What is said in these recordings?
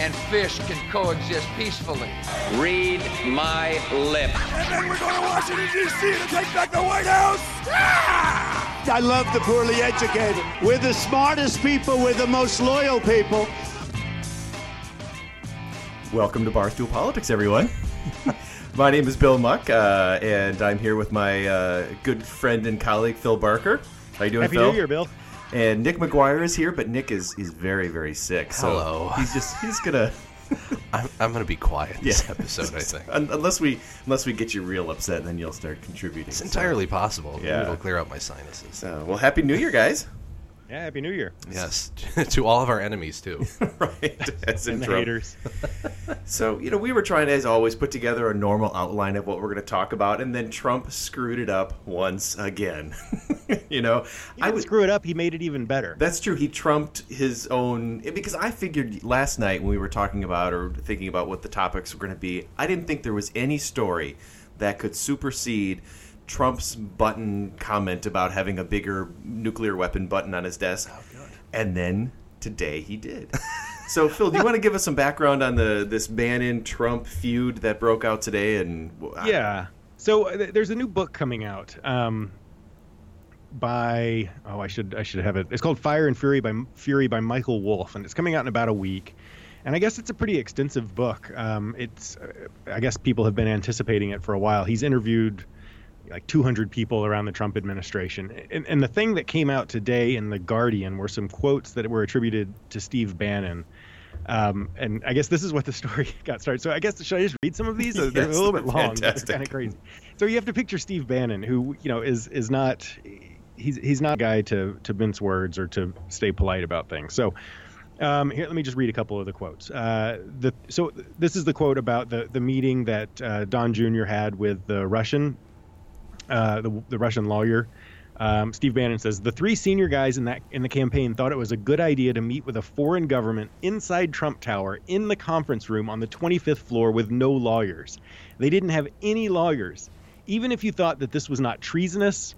and fish can coexist peacefully. Read my lips. And then we're going to Washington, D.C. to take back the White House. Ah! I love the poorly educated. We're the smartest people, we're the most loyal people. Welcome to Barstool Politics, everyone. my name is Bill Muck, uh, and I'm here with my uh, good friend and colleague Phil Barker. How you doing, Happy Phil? New Year, Bill. And Nick McGuire is here, but Nick is is very very sick. So Hello. He's just he's gonna. I'm, I'm going to be quiet this Yeah. episode, I think. Unless we unless we get you real upset, then you'll start contributing. It's entirely possible. Yeah. It'll clear out my sinuses. uh, well, happy New Year, guys. Yeah, Happy New Year. Yes, to all of our enemies, too. right, as And the haters. So, you know, we were trying to, as always, put together a normal outline of what we're going to talk about, and then Trump screwed it up once again. you know, He I didn't would. screw it up. He made it even better. That's true. He trumped his own because I figured last night when we were talking about or thinking about what the topics were going to be, I didn't think there was any story that could supersede Trump's button comment about having a bigger nuclear weapon button on his desk. And then today he did. So Phil, do you want to give us some background on the this Bannon Trump feud that broke out today? And Yeah. So uh, th- there's a new book coming out um, by oh I should I should have it. It's called Fire and Fury by Fury by Michael Wolff, and it's coming out in about a week. And I guess it's a pretty extensive book. Um, it's uh, I guess people have been anticipating it for a while. He's interviewed like 200 people around the Trump administration. And, and the thing that came out today in the Guardian were some quotes that were attributed to Steve Bannon. Um, and I guess this is what the story got started. So I guess should I just read some of these? They're a little bit long. Kind of crazy. So you have to picture Steve Bannon, who you know is is not he's he's not a guy to to mince words or to stay polite about things. So. Um, here, let me just read a couple of the quotes. Uh, the, so this is the quote about the, the meeting that uh, Don Jr. had with the Russian, uh, the, the Russian lawyer. Um, Steve Bannon says the three senior guys in that in the campaign thought it was a good idea to meet with a foreign government inside Trump Tower in the conference room on the 25th floor with no lawyers. They didn't have any lawyers. Even if you thought that this was not treasonous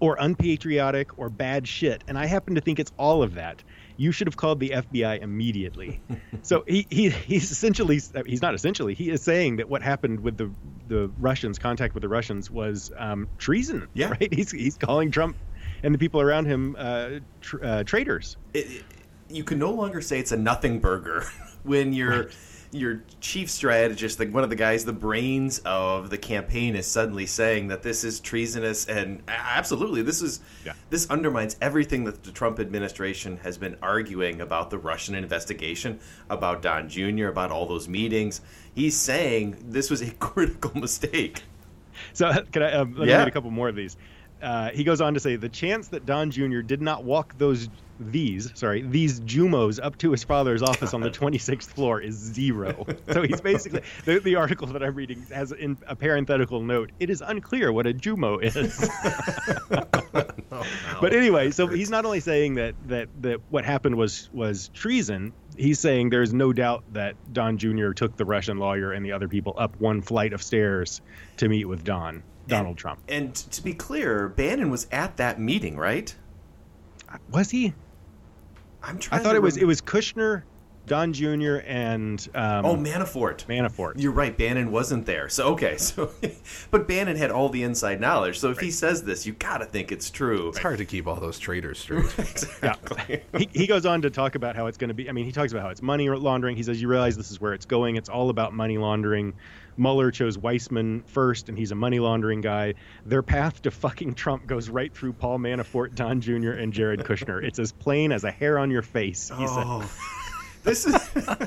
or unpatriotic or bad shit, and I happen to think it's all of that, you should have called the FBI immediately. so he, he he's essentially he's not essentially he is saying that what happened with the the Russians contact with the Russians was um, treason. Yeah. right. He's he's calling Trump and the people around him uh, tr- uh, traitors. it, it- you can no longer say it's a nothing burger when your your chief strategist, like one of the guys, the brains of the campaign, is suddenly saying that this is treasonous and absolutely this is Yeah. this undermines everything that the Trump administration has been arguing about the Russian investigation, about Don Jr., about all those meetings. He's saying this was a critical mistake. So can I um, let me Yeah. read a couple more of these? Uh, he goes on to say the chance that Don Jr. did not walk those these sorry these Jumos up to his father's office on the 26th floor is zero. so he's basically the, the article that I'm reading has in a parenthetical note. It is unclear what a Jumo is. Oh, but anyway, so he's not only saying that that that what happened was was treason. He's saying there's no doubt that Don Jr. took the Russian lawyer and the other people up one flight of stairs to meet with Don Donald Trump. And to be clear, Bannon was at that meeting, right? Was he? I'm I thought to it was it was Kushner, Don Jr. and um, Oh, Manafort. Manafort. You're right. Bannon wasn't there. So okay. So, but Bannon had all the inside knowledge. So if he says this, you gotta think it's true. It's hard to keep all those traitors straight. exactly. he, he goes on to talk about how it's going to be. I mean, he talks about how it's money laundering. He says, You realize this is where it's going. It's all about money laundering. Mueller chose Weissmann first, and he's a money laundering guy. Their path to fucking Trump goes right through Paul Manafort, Don Jr., and Jared Kushner. It's as plain as a hair on your face. Oh, this is.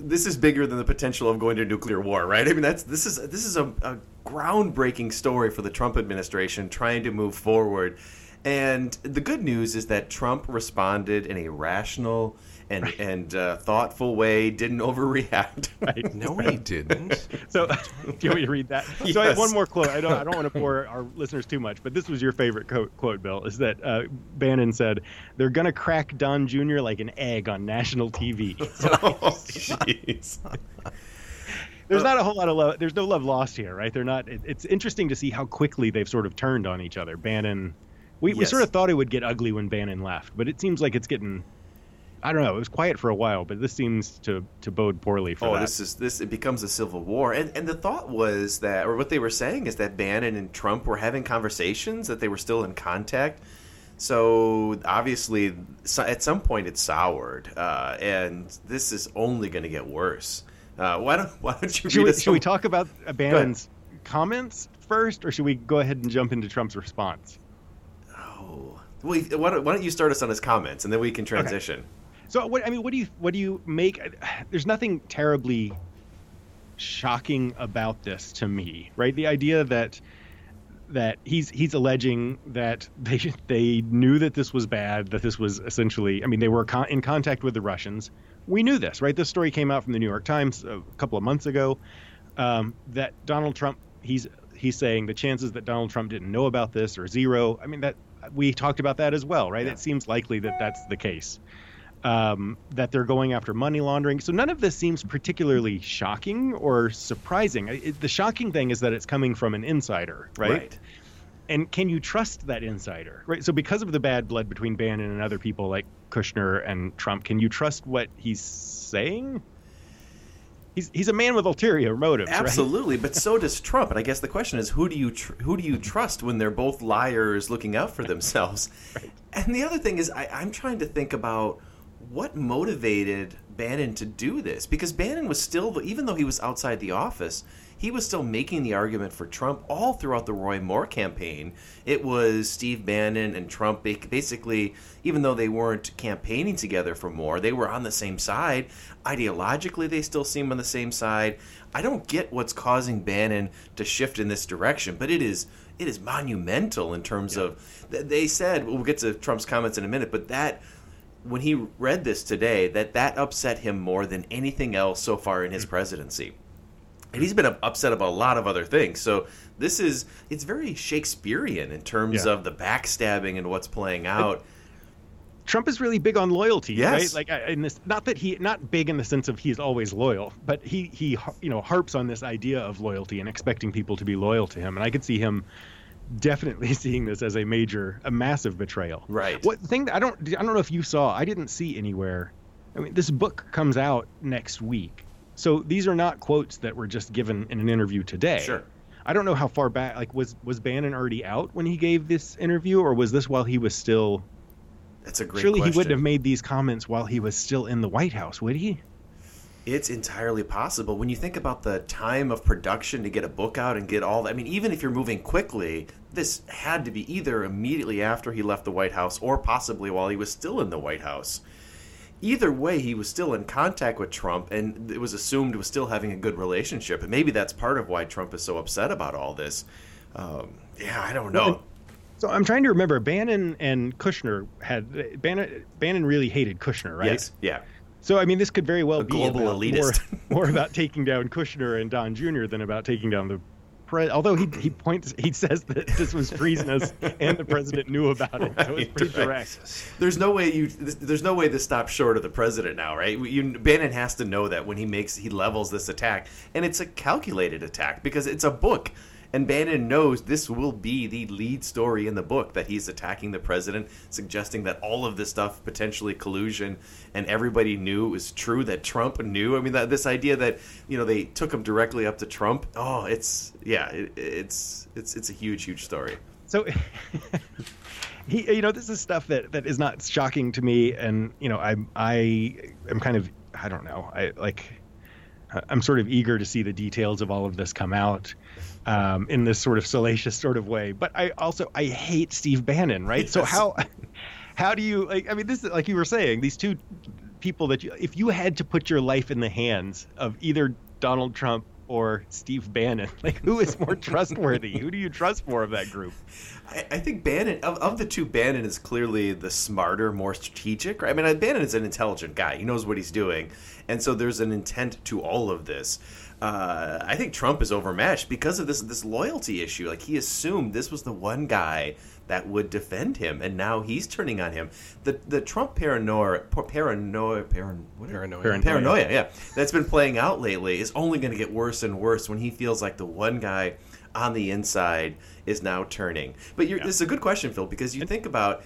This is bigger than the potential of going to nuclear war, right? I mean, that's this is this is a, a groundbreaking story for the Trump administration trying to move forward. And the good news is that Trump responded in a rational and and uh, thoughtful way. Didn't overreact. Right. No, he didn't. So, do you want me to read that? So I have one more quote. I don't. I don't want to bore our listeners too much, but this was your favorite quote, quote Bill. Is that uh, Bannon said they're gonna crack Don Jr. like an egg on national TV. So oh, there's not a whole lot of love. There's no love lost here, right? They're not. It, it's interesting to see how quickly they've sort of turned on each other. Bannon. We, we sort of thought it would get ugly when Bannon left, but it seems like it's getting. I don't know. It was quiet for a while, but this seems to to bode poorly for Oh, that. this is this. It becomes a civil war, and and the thought was that, or what they were saying is that Bannon and Trump were having conversations, that they were still in contact. So obviously, so- at some point, it soured, uh, and this is only going to get worse. Uh, why don't Why don't you should read we, should we talk about Bannon's comments first, or should we go ahead and jump into Trump's response? Oh, well, why don't, why don't you start us on his comments, and then we can transition. So, what I mean, what do you what do you make? There's nothing terribly shocking about this to me, right? The idea that that he's he's alleging that they they knew that this was bad, that this was essentially, I mean, they were con- in contact with the Russians. We knew this, right? This story came out from the New York Times a couple of months ago. Um, that Donald Trump, he's he's saying the chances that Donald Trump didn't know about this are zero. I mean, that we talked about that as well, right? It seems likely that that's the case. Um, that they're going after money laundering. So none of this seems particularly shocking or surprising. It, the shocking thing is that it's coming from an insider, right? Right. And can you trust that insider? Right. So because of the bad blood between Bannon and other people like Kushner and Trump, can you trust what he's saying? He's he's a man with ulterior motives, right? Absolutely, but so does Trump. And I guess the question is, who do you tr- who do you trust when they're both liars looking out for themselves? And the other thing is, I, I'm trying to think about what motivated Bannon to do this because Bannon was still, even though he was outside the office, he was still making the argument for Trump all throughout the Roy Moore campaign. It was Steve Bannon and Trump basically, even though they weren't campaigning together for Moore, they were on the same side. Ideologically, they still seem on the same side. I don't get what's causing Bannon to shift in this direction, but it is it is monumental in terms of th- they said we'll get to Trump's comments in a minute, but that when he read this today, that that upset him more than anything else so far in his presidency. And he's been upset about a lot of other things. So this is it's very Shakespearean in terms Yeah. of the backstabbing and what's playing out. Trump is really big on loyalty, Yes. right? Like, in this, not that he, not big in the sense of he's always loyal, but he, he, you know, harps on this idea of loyalty and expecting people to be loyal to him. And I could see him definitely seeing this as a major, a massive betrayal. Right. What thing that I don't, I don't know if you saw, I didn't see anywhere. I mean, this book comes out next week, so these are not quotes that were just given in an interview today. Sure. I don't know how far back. Like, was was Bannon already out when he gave this interview, or was this while he was still? That's a great Surely question. he wouldn't have made these comments while he was still in the White House, would he? It's entirely possible. When you think about the time of production to get a book out and get all that, I mean, even if you're moving quickly, this had to be either immediately after he left the White House or possibly while he was still in the White House. Either way, he was still in contact with Trump, and it was assumed was still having a good relationship. And maybe that's part of why Trump is so upset about all this. Um, yeah, I don't know. So I'm trying to remember. Bannon and Kushner had Bannon. Bannon really hated Kushner, right? Yes, yeah. So I mean, this could very well A be global elitist. More, more about taking down Kushner and Don Jr. than about taking down the. president. although he he points he says that this was treasonous and the president knew about it, so it's pretty Right. direct. There's no way you. There's no way this stops short of the president now, right? You, Bannon has to know that when he makes he levels this attack, and it's a calculated attack because it's a book, and Bannon knows this will be the lead story in the book that he's attacking the president, suggesting that all of this stuff potentially collusion, and everybody knew it was true that Trump knew. I mean, that this idea that you know they took him directly up to Trump. Oh, it's yeah, it, it's it's it's a huge, huge story. So he you know this is stuff that that is not shocking to me and you know I I am kind of I don't know. I like I'm sort of eager to see the details of all of this come out um, in this sort of salacious sort of way. But I also I hate Steve Bannon, right? So how how do you like I mean this is like you were saying these two people that you if you had to put your life in the hands of either Donald Trump or Steve Bannon? Like, who is more trustworthy? who do you trust more of that group? I, I think Bannon of, of the two, Bannon is clearly the smarter, more strategic. Right? I mean, Bannon is an intelligent guy. He knows what he's doing, and so there's an intent to all of this. Uh, I think Trump is overmatched because of this this loyalty issue. Like he assumed this was the one guy that would defend him, and now he's turning on him. The the Trump paranoia, paranoia, paran. Paranoia. Paranoia. paranoia, yeah, that's been playing out lately is only going to get worse and worse when he feels like the one guy on the inside is now turning. But you're, this is a good question, Phil, because you think about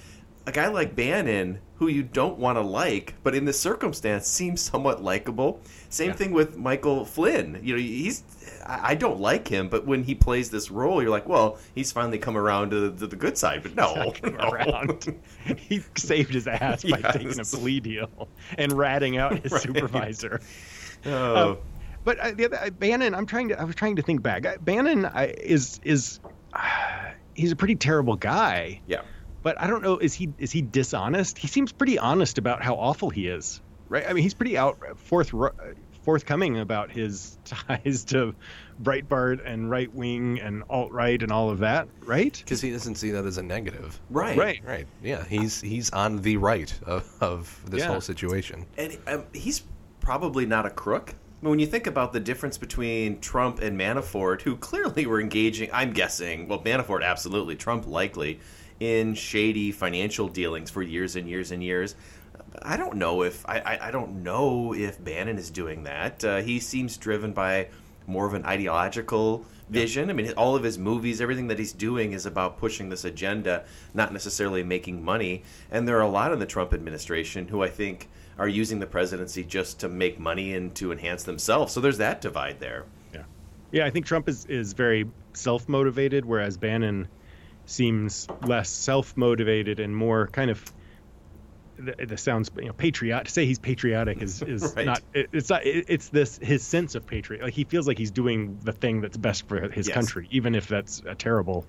a guy like Bannon, who you don't want to like, but in this circumstance seems somewhat likable. Same thing with Michael Flynn. You know, he's I I don't like him, but when he plays this role, you're like, well, he's finally come around to the, to the good side. But no, no. He saved his ass by Yes. taking a plea deal and ratting out his Right. supervisor. Oh. Um, but uh, the other, uh, Bannon, I'm trying to. I was trying to think back. Uh, Bannon uh, is is he's a pretty terrible guy. Yeah. But I don't know. Is he is he dishonest? He seems pretty honest about how awful he is. Right. I mean, he's pretty out forth forthcoming about his ties to Breitbart and right wing and alt right and all of that. Right. Because he doesn't see that as a negative. Right. Right. Right. Yeah. He's he's on the right of, of this Yeah. whole situation. And um, he's probably not a crook. I mean, when you think about the difference between Trump and Manafort, who clearly were engaging, I'm guessing, well, Manafort absolutely, Trump likely, in shady financial dealings for years and years and years. I don't know if I, I, I don't know if Bannon is doing that. Uh, he seems driven by more of an ideological vision. I mean, all of his movies, everything that he's doing is about pushing this agenda, not necessarily making money. And there are a lot in the Trump administration who I think are using the presidency just to make money and to enhance themselves. So there's that divide there. Yeah. Yeah, I think Trump is, is very self motivated, whereas Bannon seems less self motivated and more kind of. This sounds, you know, patriot. To say he's patriotic is is Right. not. It, it's not. It, it's this his sense of patriot. Like he feels like he's doing the thing that's best for his Yes. country, even if that's a terrible,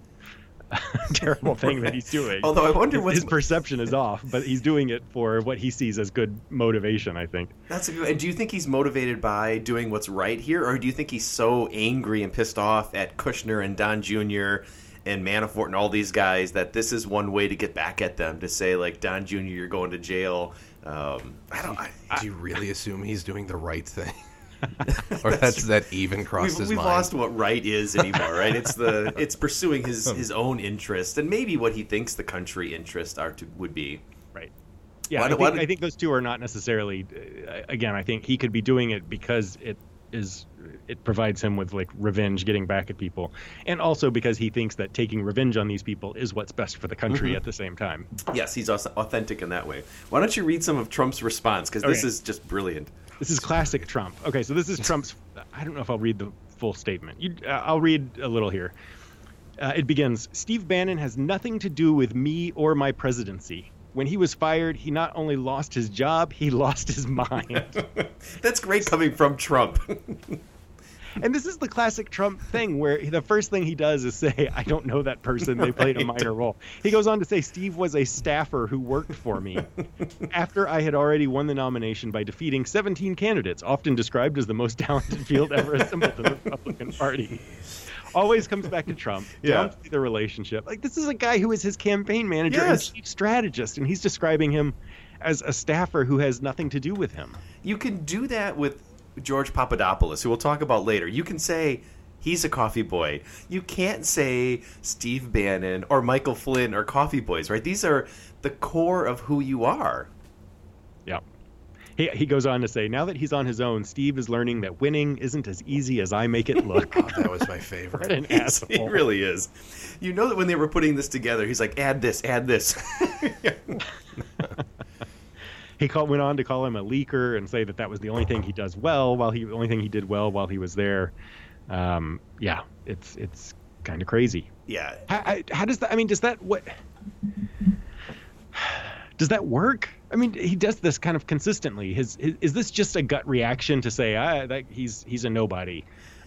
terrible thing that he's doing. Although I wonder his, what's- his perception is off, but he's doing it for what he sees as good motivation. I think. That's a good. And do you think he's motivated by doing what's right here, or do you think he's so angry and pissed off at Kushner and Don Jr. and Manafort and all these guys that this is one way to get back at them to say like Don Jr. you're going to jail. Um, I don't. I, Do you really assume he's doing the right thing? or that's that even crossed we've his we've mind? lost what right is anymore, right? It's the it's pursuing his his own interest and maybe what he thinks the country interests are to would be. Right. Yeah, Why I, do- think, why I think those two are not necessarily. Uh, again, I think he could be doing it because it is it provides him with like revenge, getting back at people, and also because he thinks that taking revenge on these people is what's best for the country Mhm. at the same time. Yes, he's authentic in that way. Why don't you read some of Trump's response because this Okay. is just brilliant. This is classic Trump. Okay, so this is Trump's. I don't know if I'll read the full statement. You, uh, I'll read a little here. Uh, it begins Steve Bannon has nothing to do with me or my presidency. When he was fired, he not only lost his job, he lost his mind. That's great coming from Trump. and this is the classic Trump thing where the first thing he does is say, I don't know that person. They played a minor role. He goes on to say, Steve was a staffer who worked for me after I had already won the nomination by defeating 17 candidates, often described as the most talented field ever assembled in the Republican Party. Always comes back to Trump. Yeah. The relationship. Like, this is a guy who is his campaign manager Yes. and chief strategist, and he's describing him as a staffer who has nothing to do with him. You can do that with George Papadopoulos, who we'll talk about later. You can say he's a coffee boy. You can't say Steve Bannon or Michael Flynn or coffee boys, right? These are the core of who you are. Yeah. He, he goes on to say, now that he's on his own, Steve is learning that winning isn't as easy as I make it look. that was my favorite. What an asshole. he really is. You know that when they were putting this together, he's like, add this, add this. He called, went on to call him a leaker and say that that was the only thing he does well while he, the only thing he did well while he was there. Um, yeah, it's, it's kind of crazy. yeah. How, how- how does that, I mean, does that, what, does that work? I mean, he does this kind of consistently. His, his is this just a gut reaction to say, ah, that he's he's a nobody,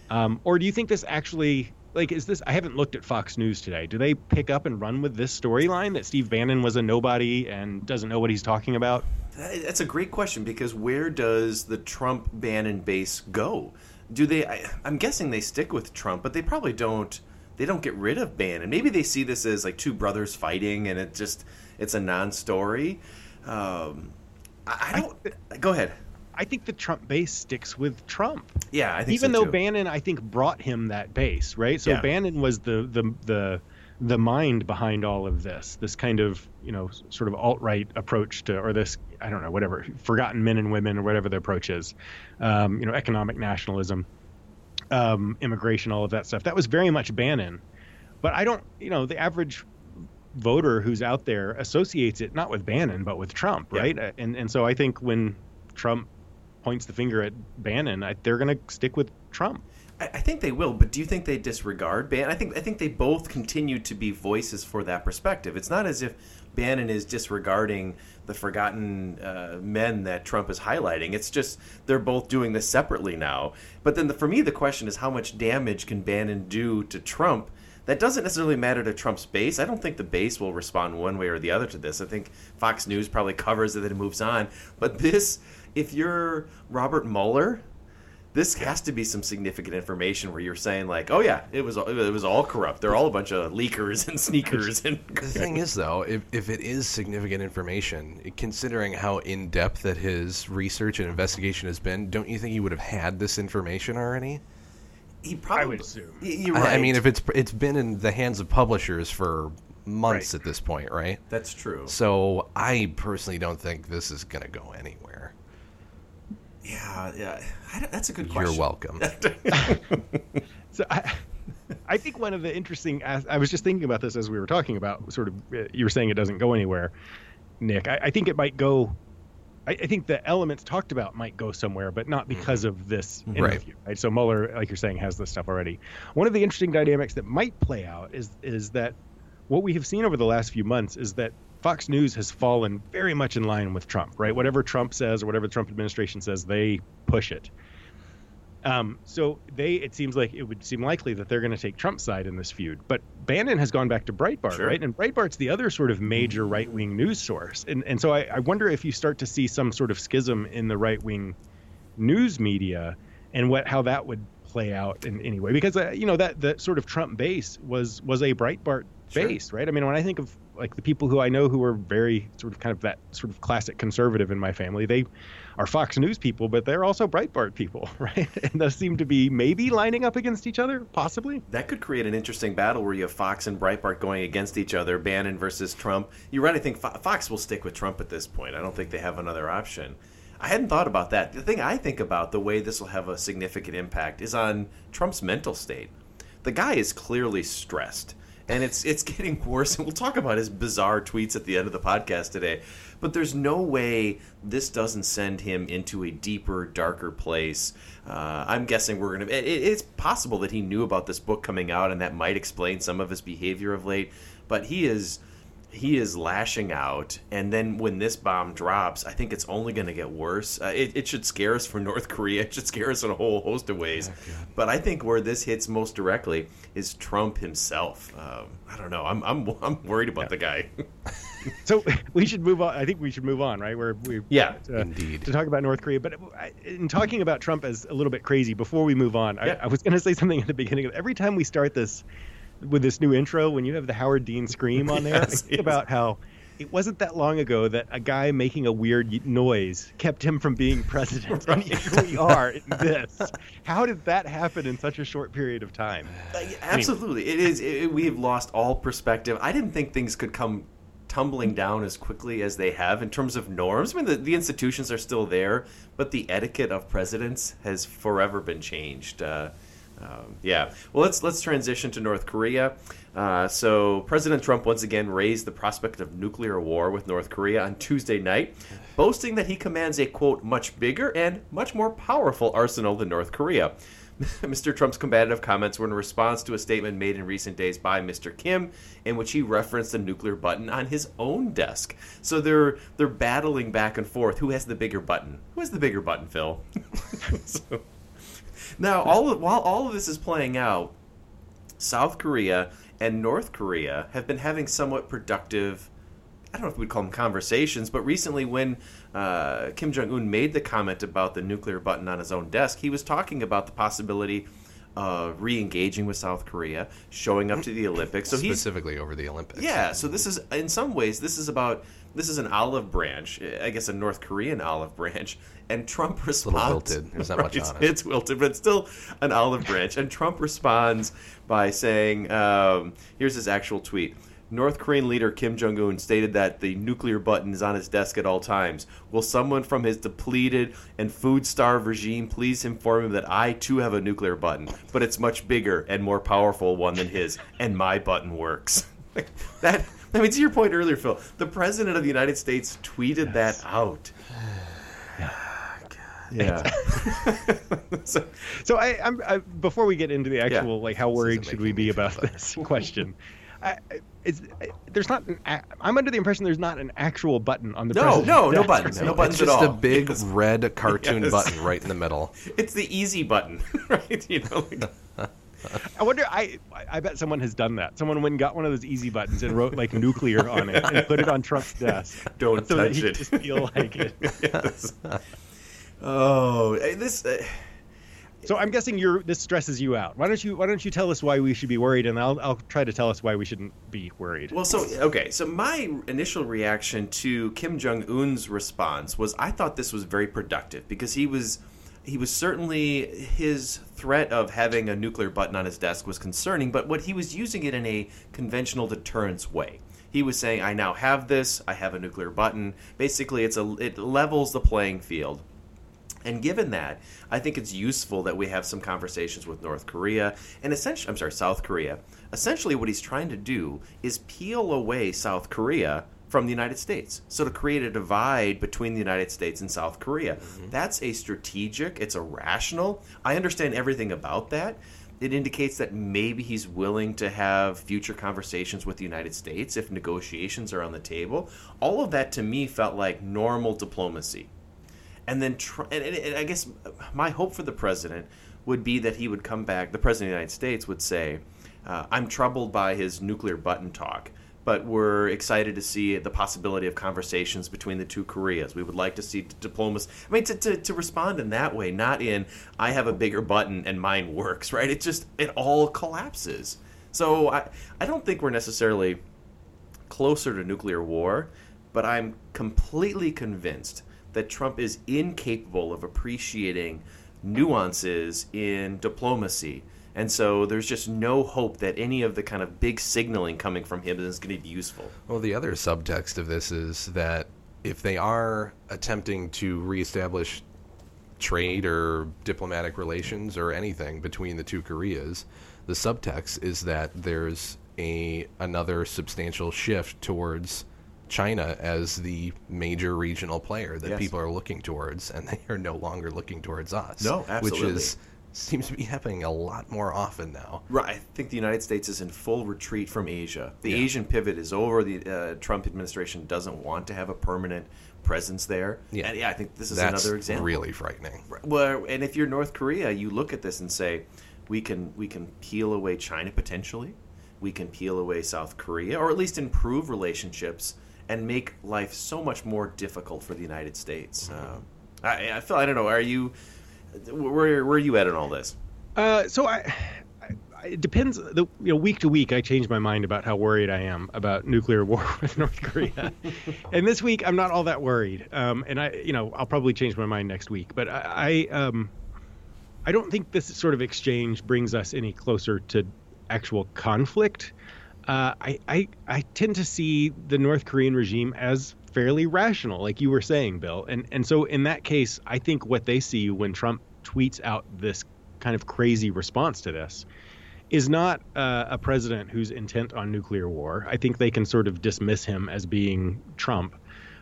um, or do you think this actually like is this? I haven't looked at Fox News today. Do they pick up and run with this storyline that Steve Bannon was a nobody and doesn't know what he's talking about? That's a great question because where does the Trump Bannon base go? do they? I, I'm guessing they stick with Trump, but they probably don't. They don't get rid of Bannon. Maybe they see this as like two brothers fighting, and it just it's a non-story. Um, I, I don't. go ahead. I think the Trump base sticks with Trump. Yeah, I think even so, though too. Bannon, I think, brought him that base, right? So Yeah. Bannon was the the the the mind behind all of this, this kind of you know sort of alt right approach to, or this I don't know whatever forgotten men and women or whatever the approach is, um, you know, economic nationalism, um, immigration, all of that stuff. That was very much Bannon, but I don't, you know, the average voter who's out there associates it not with Bannon but with Trump, right? Uh, And and so I think when Trump points the finger at Bannon, I, they're going to stick with Trump. I, I think they will, but do you think they disregard Bannon? I think I think they both continue to be voices for that perspective. It's not as if Bannon is disregarding the forgotten uh, men that Trump is highlighting. It's just they're both doing this separately now. But then the, for me, the question is how much damage can Bannon do to Trump? That doesn't necessarily matter to Trump's base. I don't think the base will respond one way or the other to this. I think Fox News probably covers it and moves on. But this, if you're Robert Mueller, this has to be some significant information where you're saying like, oh yeah, it was it was all corrupt. They're all a bunch of leakers and sneakers and. The thing is, though, if, if it is significant information, considering how in depth that his research and investigation has been, don't you think he would have had this information already? He probably. I would assume. You're I- right. I mean, if it's it's been in the hands of publishers for months at this point, right? That's true. So I personally don't think this is going to go anywhere. Yeah, yeah. I don't- that's a good question. You're welcome. So I, I think one of the interesting. I was just thinking about this as we were talking about. Sort of, uh, you were saying it doesn't go anywhere, Nick. I, I think it might go. I, I think the elements talked about might go somewhere, but not mm-hmm. because of this mm-hmm. Right. interview. Right. So Mueller, like you're saying, has this stuff already. One of the interesting dynamics that might play out is is that what we have seen over the last few months is that Fox News has fallen very much in line with Trump. Right. Whatever Trump says or whatever the Trump administration says, they push it. Um, so they, it seems like it would seem likely that they're going to take Trump's side in this feud. But Bannon has gone back to Breitbart, Sure. right? And Breitbart's the other sort of major right wing news source. And and so I, I wonder if you start to see some sort of schism in the right wing news media and what how that would play out in any way because uh, you know that the sort of Trump base was was a Breitbart Sure. base, right? I mean, when I think of like the people who I know who are very sort of kind of that sort of classic conservative in my family, they are Fox News people, but they're also Breitbart people, right? And those seem to be maybe lining up against each other, possibly. That could create an interesting battle where you have Fox and Breitbart going against each other, Bannon versus Trump. You're right. I think Fo- Fox will stick with Trump at this point. I don't think they have another option. I hadn't thought about that. The thing I think about the way this will have a significant impact is on Trump's mental state. The guy is clearly stressed, and it's it's getting worse. And we'll talk about his bizarre tweets at the end of the podcast today. But there's no way this doesn't send him into a deeper, darker place. Uh, I'm guessing we're gonna. It, it's possible that he knew about this book coming out, and that might explain some of his behavior of late. But he is he is lashing out and then when this bomb drops i think it's only going to get worse uh, it, it should scare us for north korea it should scare us in a whole host of ways but i think where this hits most directly is trump himself um, i don't know i'm, I'm, I'm worried about the guy So we should move on. I think we should move on, right? Where we Yeah, to, indeed. to talk about North Korea. But in talking about Trump as a little bit crazy, before we move on, Yeah. I, I was going to say something at the beginning. of Every time we start this with this new intro, when you have the Howard Dean scream on there, I Yes, think about how it wasn't that long ago that a guy making a weird noise kept him from being president. And here we are in this. How did that happen in such a short period of time? Uh, absolutely it is it, we have lost all perspective i didn't think things could come tumbling down as quickly as they have in terms of norms i mean the, the institutions are still there but the etiquette of presidents has forever been changed uh, um, yeah well let's let's transition to north korea uh, so president trump once again raised the prospect of nuclear war with north korea on tuesday night boasting that he commands a quote much bigger and much more powerful arsenal than north korea Mr. Trump's combative comments were in response to a statement made in recent days by Mr. Kim, in which he referenced the nuclear button on his own desk. So they're they're battling back and forth. Who has the bigger button? Who has the bigger button, Phil? So- now, all of, while all of this is playing out, South Korea and North Korea have been having somewhat productive I don't know if we'd call them conversations, but recently when uh, Kim Jong Un made the comment about the nuclear button on his own desk, he was talking about the possibility of re-engaging with South Korea, showing up to the Olympics. So specifically over the Olympics. yeah. So this is in some ways this is about this is an olive branch, I guess a North Korean olive branch, and Trump responds. It's wilted. There's not much on it. It's wilted, but it's still an olive branch. And Trump responds by saying, um, "Here's his actual tweet." North Korean leader Kim Jong Un stated that the nuclear button is on his desk at all times. Will someone from his depleted and food starved regime please inform him that I too have a nuclear button, but it's much bigger and more powerful one than his, and my button works. that I mean, to your point earlier, Phil, the president of the United States tweeted that out. Yeah. so, so I, I'm I, before we get into the actual like how worried should we be about this question? I, I- it's, I, there's not an. a- I'm under the impression there's not an actual button on the No, president's no, no desk. buttons, no buttons it's just at all. a big red cartoon Yes. button right in the middle. It's the easy button, right? You know, like- I wonder. I I bet someone has done that. Someone went and got one of those easy buttons and wrote like nuclear on it and put it on Trump's desk. Don't so that touch he it. Just feel like it. Yes. Oh, eh, this. Uh, So I'm guessing you're this stresses you out. Why don't you Why don't you tell us why we should be worried, and I'll I'll try to tell us why we shouldn't be worried. well, so okay, so my initial reaction to Kim Jong Un's response was I thought this was very productive because he was he was certainly his threat of having a nuclear button on his desk was concerning, but what he was using it in a conventional deterrence way. He was saying, "I now have this. I have a nuclear button." Basically, it's a it levels the playing field. And given that, I think it's useful that we have some conversations with North Korea and essentially, I'm sorry, South Korea. Essentially, what he's trying to do is peel away South Korea from the United States. So to create a divide between the United States and South Korea. That's a strategic, it's a rational. I understand everything about that. It indicates that maybe he's willing to have future conversations with the United States if negotiations are on the table. All of that to me felt like normal diplomacy and then and, and I guess my hope for the president would be that he would come back. The president of the United States would say, uh, "I'm troubled by his nuclear button talk." But we're excited to see the possibility of conversations between the two Koreas. We would like to see diplomacy. I mean, to, to, to respond in that way, not in "I have a bigger button and mine works." Right? It just it all collapses. So I I don't think we're necessarily closer to nuclear war, but I'm completely convinced that Trump is incapable of appreciating nuances in diplomacy. And so there's just no hope that any of the kind of big signaling coming from him is going to be useful. Well, the other subtext of this is that if they are attempting to reestablish trade or diplomatic relations or anything between the two Koreas, the subtext is that there's a another substantial shift towards China as the major regional player that Yes. people are looking towards, and they are no longer looking towards us. No, absolutely. Which is seems to be happening a lot more often now. Right. I think the United States is in full retreat from Asia. The Yeah. Asian pivot is over. The uh, Trump administration doesn't want to have a permanent presence there. Yeah. And yeah, I think this is That's another example. really frightening. Well, and if you're North Korea, you look at this and say, we can we can peel away China potentially, we can peel away South Korea, or at least improve relationships and make life so much more difficult for the United States. Mm-hmm. Uh, I, I feel I don't know. Are you where where are you at in all this? Uh, so I, I, it depends. The, you know, week to week, I change my mind about how worried I am about nuclear war with North Korea. and this week, I'm not all that worried. Um, and I, you know, I'll probably change my mind next week. But I, I, um, I don't think this sort of exchange brings us any closer to actual conflict. Uh, I, I, I tend to see the North Korean regime as fairly rational, like you were saying, Bill. And and so in that case, I think what they see when Trump tweets out this kind of crazy response to this is not uh, a president who's intent on nuclear war. I think they can sort of dismiss him as being Trump.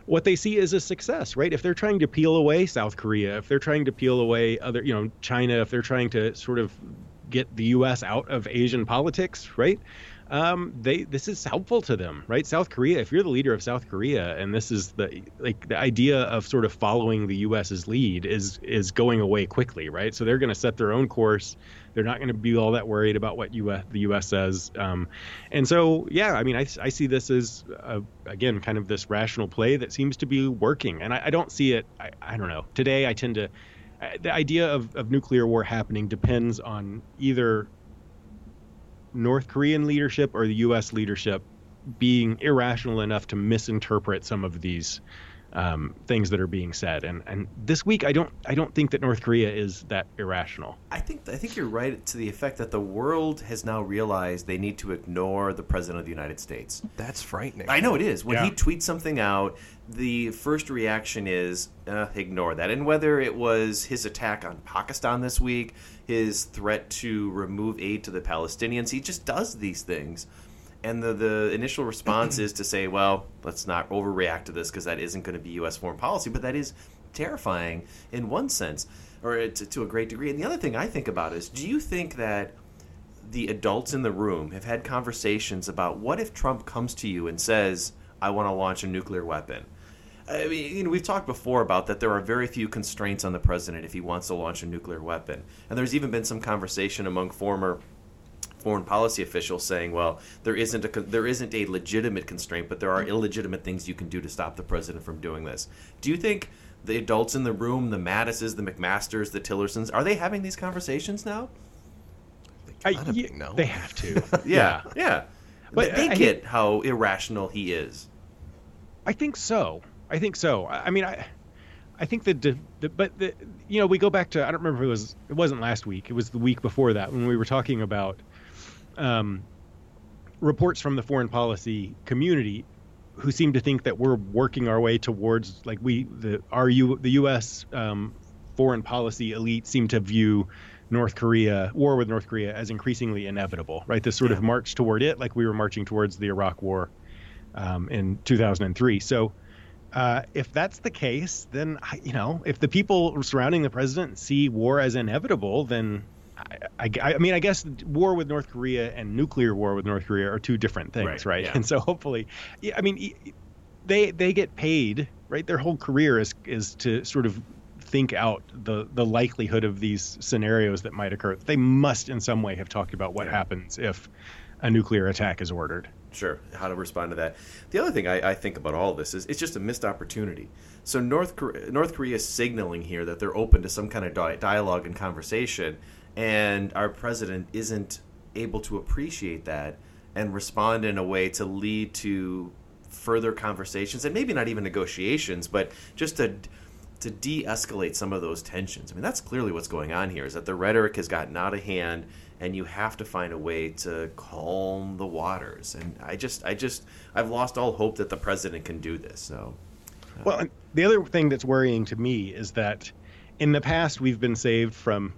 What they see is a success, right? If they're trying to peel away South Korea, if they're trying to peel away other, you know, China, if they're trying to sort of get the U.S. out of Asian politics, right? Um, they this is helpful to them, right? South Korea, if you're the leader of South Korea, and this is the like the idea of sort of following the U.S.'s lead is is going away quickly, right? So they're going to set their own course. They're not going to be all that worried about what US, the U.S. says, um, and so yeah, I mean, I, I see this as a, again kind of this rational play that seems to be working, and I, I don't see it. I, I don't know. Today, I tend to the idea of, of nuclear war happening depends on either North Korean leadership or the U.S. leadership being irrational enough to misinterpret some of these um, things that are being said. And and this week, I don't I don't think that North Korea is that irrational. I think I think you're right to the effect that the world has now realized they need to ignore the president of the United States. That's frightening. I know it is. When Yeah. he tweets something out, the first reaction is uh, ignore that. And whether it was his attack on Pakistan this week, his threat to remove aid to the Palestinians, he just does these things. And the, the initial response is to say, well, let's not overreact to this because that isn't going to be U.S. foreign policy. But that is terrifying in one sense, or to, to a great degree. And the other thing I think about is do you think that the adults in the room have had conversations about what if Trump comes to you and says, I want to launch a nuclear weapon? I mean, you know, we've talked before about that there are very few constraints on the president if he wants to launch a nuclear weapon. And there's even been some conversation among former foreign policy officials saying, well, there isn't a there isn't a legitimate constraint, but there are illegitimate things you can do to stop the president from doing this. Do you think the adults in the room, the Mattises, the McMasters, the Tillersons, are they having these conversations now? I, gotta ye- be, no. They have to. Yeah, yeah. But But they I- get how irrational he is. I think so. I think so. I, I mean, I, I think that, the, the, but the, you know, we go back to I don't remember if it was it wasn't last week. It was the week before that when we were talking about, um, reports from the foreign policy community, who seem to think that we're working our way towards like we the our U, the U.S. Um, foreign policy elite seem to view North Korea war with North Korea as increasingly inevitable. Right, this sort of march toward it, like we were marching towards the Iraq War um, in 2003. So, uh, if that's the case, then you know, if the people surrounding the president see war as inevitable, then I, I, I mean, I guess war with North Korea and nuclear war with North Korea are two different things, Right, right? yeah. And so, hopefully, yeah, I mean, they they get paid, right? Their whole career is is to sort of think out the the likelihood of these scenarios that might occur. They must, in some way, have talked about what happens if a nuclear attack is ordered. Sure, how to respond to that. The other thing I, I think about all this is it's just a missed opportunity. So North Korea, North Korea is signaling here that they're open to some kind of di- dialogue and conversation, and our president isn't able to appreciate that and respond in a way to lead to further conversations and maybe not even negotiations, but just to to de-escalate some of those tensions. I mean, that's clearly what's going on here. Is that the rhetoric has gotten out of hand, and you have to find a way to calm the waters. And I just, I just, I've lost all hope that the president can do this. So, uh. Well, the other thing that's worrying to me is that in the past we've been saved from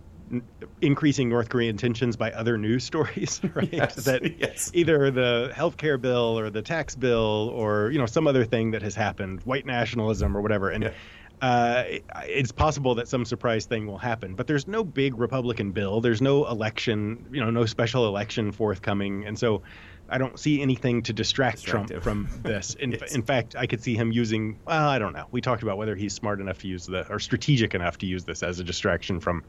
increasing North Korean tensions by other news stories, right? Yes, that yes. either the healthcare bill or the tax bill or you know some other thing that has happened, white nationalism or whatever, and. Yeah. Uh, it's possible that some surprise thing will happen, but there's no big Republican bill. There's no election, you know, no special election forthcoming, and so I don't see anything to distract, Distract Trump from this. In, Yes. in fact, I could see him using. Well, I don't know. We talked about whether he's smart enough to use the or strategic enough to use this as a distraction from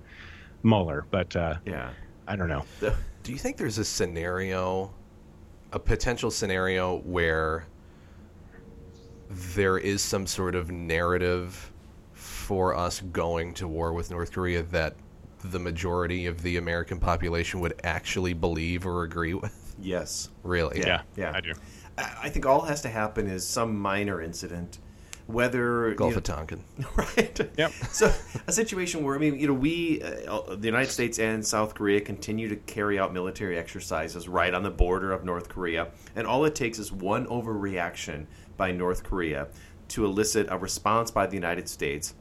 Mueller, but uh, yeah. I don't know. Do you think there's a scenario, a potential scenario where there is some sort of narrative for us going to war with North Korea that the majority of the American population would actually believe or agree with? yes. Really? Yeah, yeah. I do. I I think all has to happen is some minor incident, whether Gulf you of Tonkin. right? Yep. So a situation where I mean, you know, we, uh, the United States and South Korea, continue to carry out military exercises right on the border of North Korea, and all it takes is one overreaction by North Korea to elicit a response by the United States.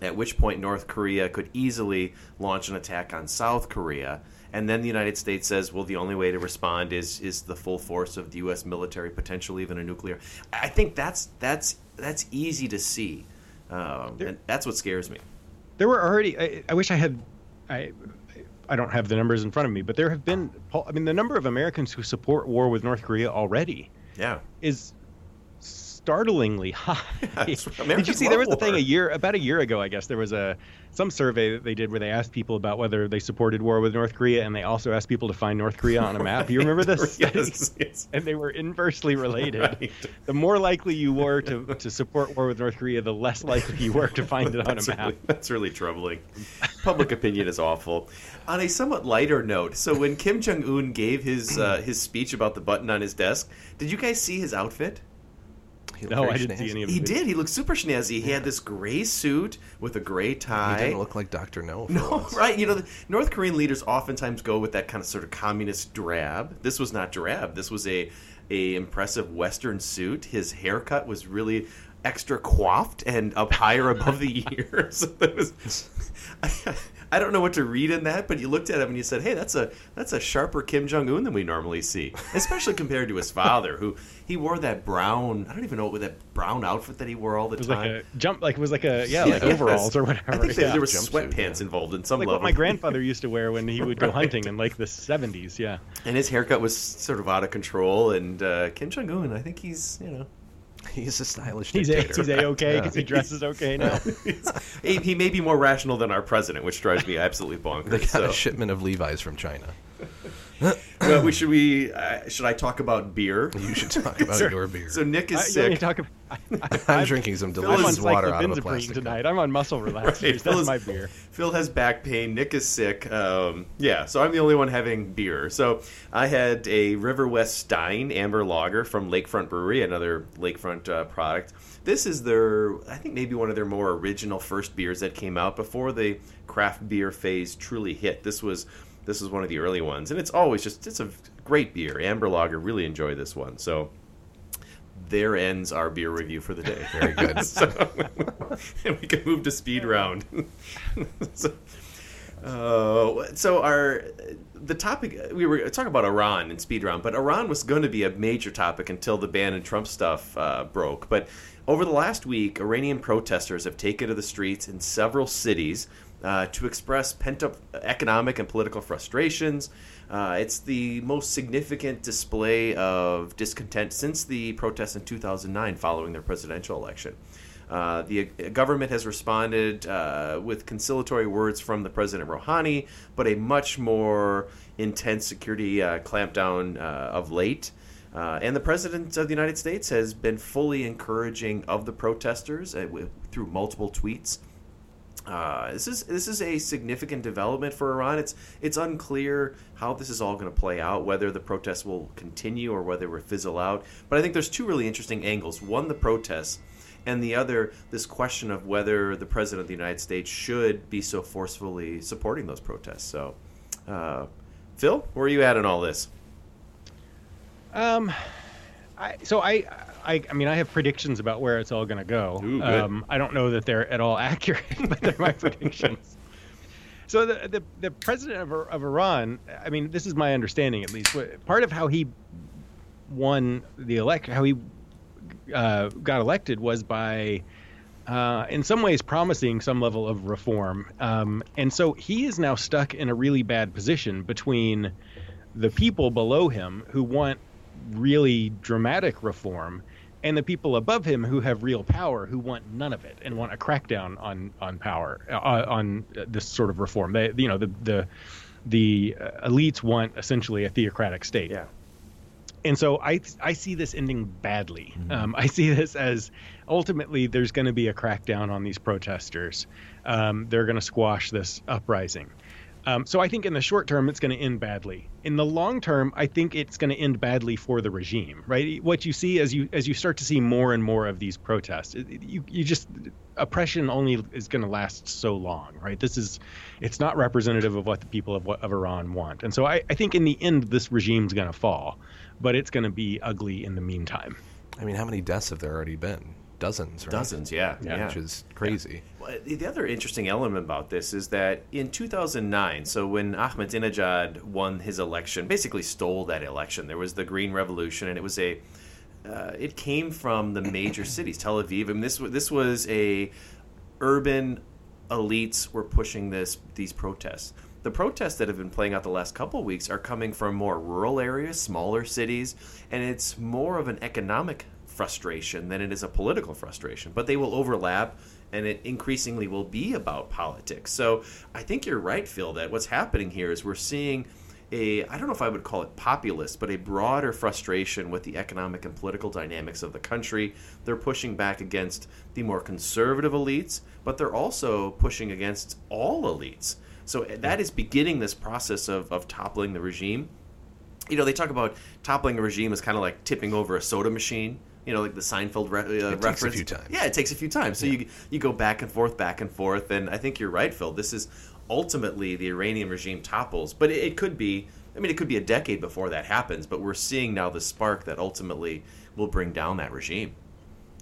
At which point, North Korea could easily launch an attack on South Korea, and then the United States says, "Well, the only way to respond is is the full force of the U.S. military, potentially even a nuclear." I think that's that's that's easy to see, um, and that's what scares me. There were already. I, I wish I had. I I don't have the numbers in front of me, but there have been. I mean, the number of Americans who support war with North Korea already Yeah. is startlingly high. it's- Did you see there was a thing a year about a year ago? I guess there was a some survey that they did where they asked people about whether they supported war with North Korea, and they also asked people to find North Korea on a map. You remember this? Yes, yes. And they were inversely related. Right. The more likely you were to, to support war with North Korea, the less likely you were to find it on a map. really, that's really troubling. Public opinion is awful. On a somewhat lighter note, so when Kim Jong Un gave his uh, his speech about the button on his desk, did you guys see his outfit? He looked No, very I didn't see any of He did. He looked super snazzy. He had this gray suit with a gray tie. He didn't look like Doctor No. for No, once. right? You know, the North Korean leaders oftentimes go with that kind of sort of communist drab. This was not drab. This was a a impressive Western suit. His haircut was really extra coiffed and up higher above the ears. So was. I, don't know what to read in that, but you looked at him and you said, "Hey, that's a that's a sharper Kim Jong Un than we normally see." Especially compared to his father, who he wore that brown. I don't even know what that brown outfit that he wore all the It was time. like a jump, like it was like a yeah, Yeah, like yes. overalls or whatever. I think there, yeah. there were sweatpants yeah. involved in some like level. what my grandfather used to wear when he would go hunting in like the 70s. Yeah. And his haircut was sort of out of control. And uh, Kim Jong Un, I think he's you know He's a stylish He's a, dictator. he's a okay Yeah. because he dresses okay now. he, he may be more rational than our president, which drives me absolutely bonkers. They got so. a shipment of Levi's from China. well, we should we uh, should I talk about beer? You should talk about So- your beer. So Nick is I, you know, you sick. talk, I, I'm drinking some I'm on delicious water out of a cyclobenzaprine plastic cup. tonight. I'm on muscle relaxers. Right, That's is- my beer. Phil has back pain. Nick is sick. Um, yeah, so I'm the only one having beer. So I had a Riverwest Stein Amber Lager from Lakefront Brewery, another Lakefront uh, product. This is their, I think, maybe one of their more original first beers that came out before the craft beer phase truly hit. This was this is one of the early ones, and it's always just it's a great beer. Amber Lager. Really enjoy this one. So there ends our beer review for the day. Very good. so, and we can move to speed round. so, uh, so our the topic we were talking about Iran and speed round, but Iran was going to be a major topic until the Bannon Trump stuff uh, broke. But over the last week, Iranian protesters have taken to the streets in several cities uh, to express pent up economic and political frustrations. Uh, it's the most significant display of discontent since the protests in 2009 following their presidential election. Uh, the government has responded uh, with conciliatory words from the President Rouhani, but a much more intense security uh, clampdown uh, of late. Uh, and the President of the United States has been fully encouraging of the protesters uh, w- through multiple tweets. Uh, this is this is a significant development for Iran. It's it's unclear how this is all going to play out, whether the protests will continue or whether it fizzle out. But I think there's two really interesting angles. One, the protests, and the other, this question of whether the president of the United States should be so forcefully supporting those protests. So, uh, Phil, where are you at in all this? Um, I, so I, I, I mean, I have predictions about where it's all going to go. Ooh, um, I don't know that they're at all accurate, but they're my predictions. So the, the the president of, of Iran, I mean, this is my understanding at least. Part of how he won the elect, how he uh, got elected, was by, uh, in some ways, promising some level of reform. Um, and so he is now stuck in a really bad position between the people below him who want really dramatic reform and the people above him who have real power who want none of it and want a crackdown on on power uh, on this sort of reform they you know the the the uh, elites want essentially a theocratic state Yeah. and so I I see this ending badly. Um, I see this as ultimately there's going to be a crackdown on these protesters. Um, they're going to squash this uprising. Um, so I think in the short term it's going to end badly. In the long term, I think it's going to end badly for the regime. Right? What you see as you as you start to see more and more of these protests, you you just oppression only is going to last so long. Right? This is it's not representative of what the people of, of Iran want. And so I, I think in the end this regime's going to fall but it's going to be ugly in the meantime. I mean, how many deaths have there already been? Dozens, right? Dozens, yeah, yeah. Which is crazy. Well, The other interesting element about this is that in 2009, so when Ahmadinejad won his election, basically stole that election. There was the Green Revolution, and it was a, uh, it came from the major cities, Tel Aviv. I mean, this this was a urban elites were pushing this these protests. The the protests that have been playing out the last couple of weeks are coming from more rural areas, smaller cities, and it's more of an economic frustration than it is a political frustration. But they will overlap, and it increasingly will be about politics. So I think you're right, Phil, that what's happening here is we're seeing a I don't know if I would call it populist, but a broader frustration with the economic and political dynamics of the country. They're pushing back against the more conservative elites, but they're also pushing against all elites. So that is beginning this process of, of toppling the regime. You know, they talk about toppling a regime as kind of like tipping over a soda machine. You know, like the Seinfeld re- uh, it reference. takes a few times. Yeah, it takes a few times. So you you go back and forth, back and forth, and I think you're right, Phil. This is ultimately the Iranian regime topples, but it, it could be. I mean, it could be a decade before that happens, but we're seeing now the spark that ultimately will bring down that regime.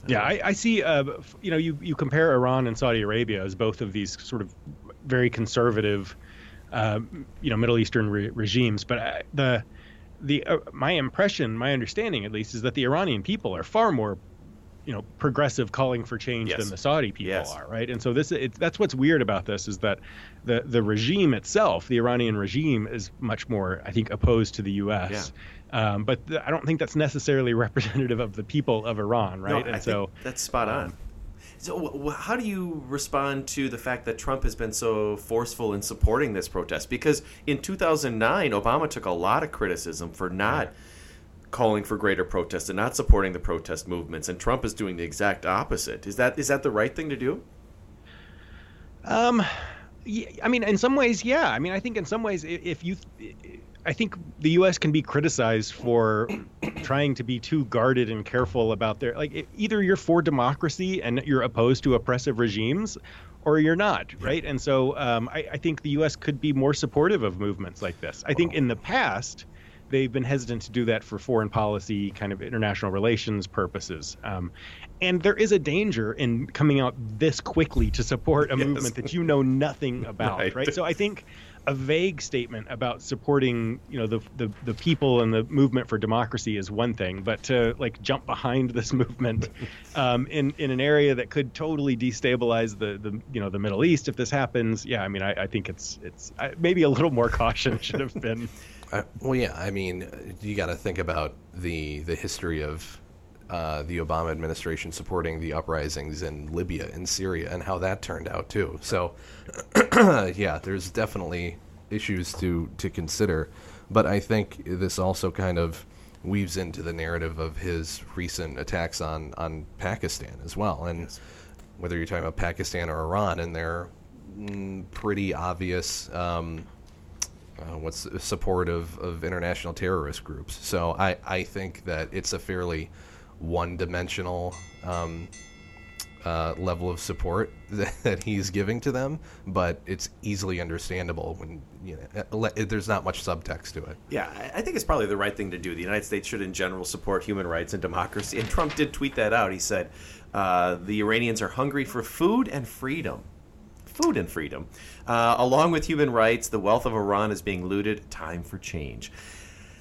Yeah, I, I see. Uh, you know, you, you compare Iran and Saudi Arabia as both of these sort of very conservative, uh, you know, Middle Eastern re- regimes. But uh, the the uh, my impression, my understanding at least, is that the Iranian people are far more, you know, progressive, calling for change Yes. than the Saudi people Yes. are, right? And so this, it, that's what's weird about this is that the the regime itself, the Iranian regime, is much more, I think, opposed to the U.S. Um, but th- I don't think that's necessarily representative of the people of Iran, right? No, and I so think that's spot on. So, how do you respond to the fact that Trump has been so forceful in supporting this protest? Because in 2009, Obama took a lot of criticism for not calling for greater protest and not supporting the protest movements, and Trump is doing the exact opposite. Is that is that the right thing to do? Um, I mean, in some ways, yeah. I mean, I think in some ways, if you, I think the U.S. can be criticized for trying to be too guarded and careful about their like. Either you're for democracy and you're opposed to oppressive regimes, or you're not, right? And so, um, I, I think the U.S. could be more supportive of movements like this. I think in the past. They've been hesitant to do that for foreign policy, kind of international relations purposes. Um, and there is a danger in coming out this quickly to support a Yes. movement that you know nothing about, Right. right. So I think a vague statement about supporting, you know, the, the the people and the movement for democracy is one thing, but to like jump behind this movement um, in in an area that could totally destabilize the the you know the Middle East if this happens, yeah, I mean, I, I think it's it's I, maybe a little more caution should have been. Uh, well, yeah. I mean, you got to think about the the history of uh, the Obama administration supporting the uprisings in Libya and Syria and how that turned out too. So, yeah, there's definitely issues to to consider, but I think this also kind of weaves into the narrative of his recent attacks on on Pakistan as well, and whether you're talking about Pakistan or Iran, and their mm, pretty obvious. Um, uh, what's support of, of international terrorist groups. So I, I think that it's a fairly one dimensional um, uh, level of support that, he's giving to them, but it's easily understandable when you know uh, there's not much subtext to it. Yeah, I think it's probably the right thing to do. The United States should, in general, support human rights and democracy. And Trump did tweet that out. He said, uh, "The Iranians are hungry for food and freedom." Food and freedom. Uh, along with human rights, the wealth of Iran is being looted. Time for change.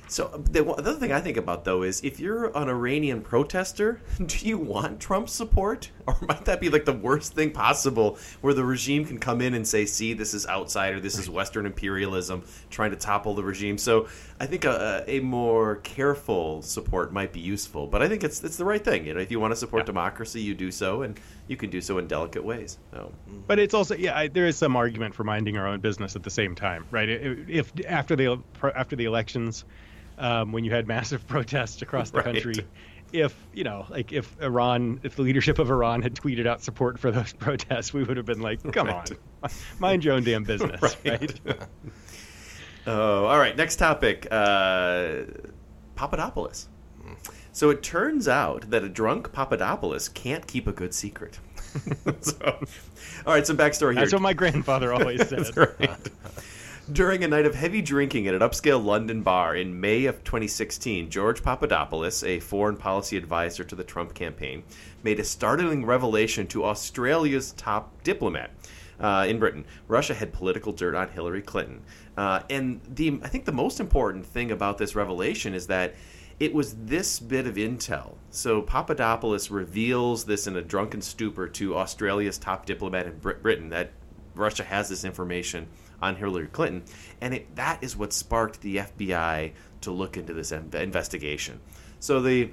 So um, the, the other thing I think about though is if you're an Iranian protester, do you want Trump's support, or might that be like the worst thing possible, where the regime can come in and say, "See, this is outsider, this is Western imperialism trying to topple the regime." So I think a, a more careful support might be useful, but I think it's it's the right thing. You know, if you want to support democracy, you do so, and you can do so in delicate ways. So. But it's also yeah, I, there is some argument for minding our own business at the same time, right? I- If after the after the elections, um, when you had massive protests across the Right. country, if you know, like if Iran, if the leadership of Iran had tweeted out support for those protests, we would have been like, come Right. on, mind your own damn business, Right. right? Oh, all right. Next topic uh, Papadopoulos. So it turns out that a drunk Papadopoulos can't keep a good secret. so, all right, some backstory here. That's what my grandfather always said. Right. During a night of heavy drinking at an upscale London bar in May of 2016, George Papadopoulos, a foreign policy advisor to the Trump campaign, made a startling revelation to Australia's top diplomat. Uh, in Britain, Russia had political dirt on Hillary Clinton, uh, and the I think the most important thing about this revelation is that it was this bit of intel. So Papadopoulos reveals this in a drunken stupor to Australia's top diplomat in Brit- Britain that Russia has this information on Hillary Clinton, and it, that is what sparked the FBI to look into this in- investigation. So the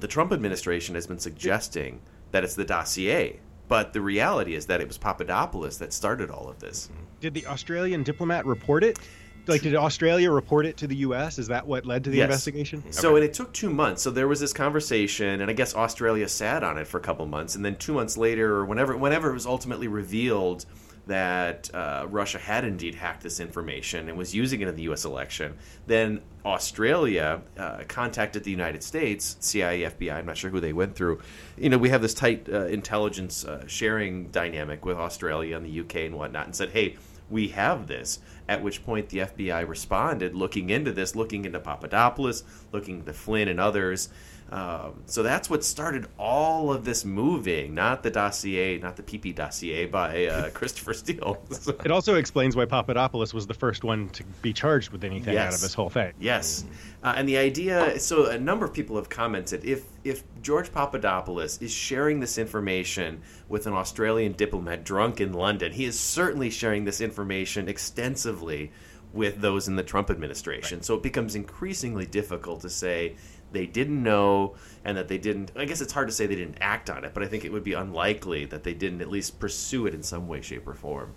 the Trump administration has been suggesting that it's the dossier, but the reality is that it was Papadopoulos that started all of this. Did the Australian diplomat report it? Like, did Australia report it to the U.S.? Is that what led to the Yes. investigation? So Okay. and it took two months. So there was this conversation, and I guess Australia sat on it for a couple months, and then two months later, or whenever whenever it was ultimately revealed that uh, Russia had indeed hacked this information and was using it in the U.S. election, then Australia uh, contacted the United States, CIA, FBI. I'm not sure who they went through. You know, we have this tight uh, intelligence uh, sharing dynamic with Australia and the UK and whatnot, and said, "Hey." we have this. At which point the FBI responded, looking into this, looking into Papadopoulos, looking into Flynn and others. Um, so that's what started all of this moving, not the dossier, not the PP dossier by uh, Christopher Steele. It also explains why Papadopoulos was the first one to be charged with anything out of this whole thing. Yes, uh, and the idea. So a number of people have commented if if George Papadopoulos is sharing this information with an Australian diplomat drunk in London, he is certainly sharing this information extensively with those in the Trump administration. So it becomes increasingly difficult to say they didn't know and that they didn't. I guess it's hard to say they didn't act on it, but I think it would be unlikely that they didn't at least pursue it in some way, shape, or form.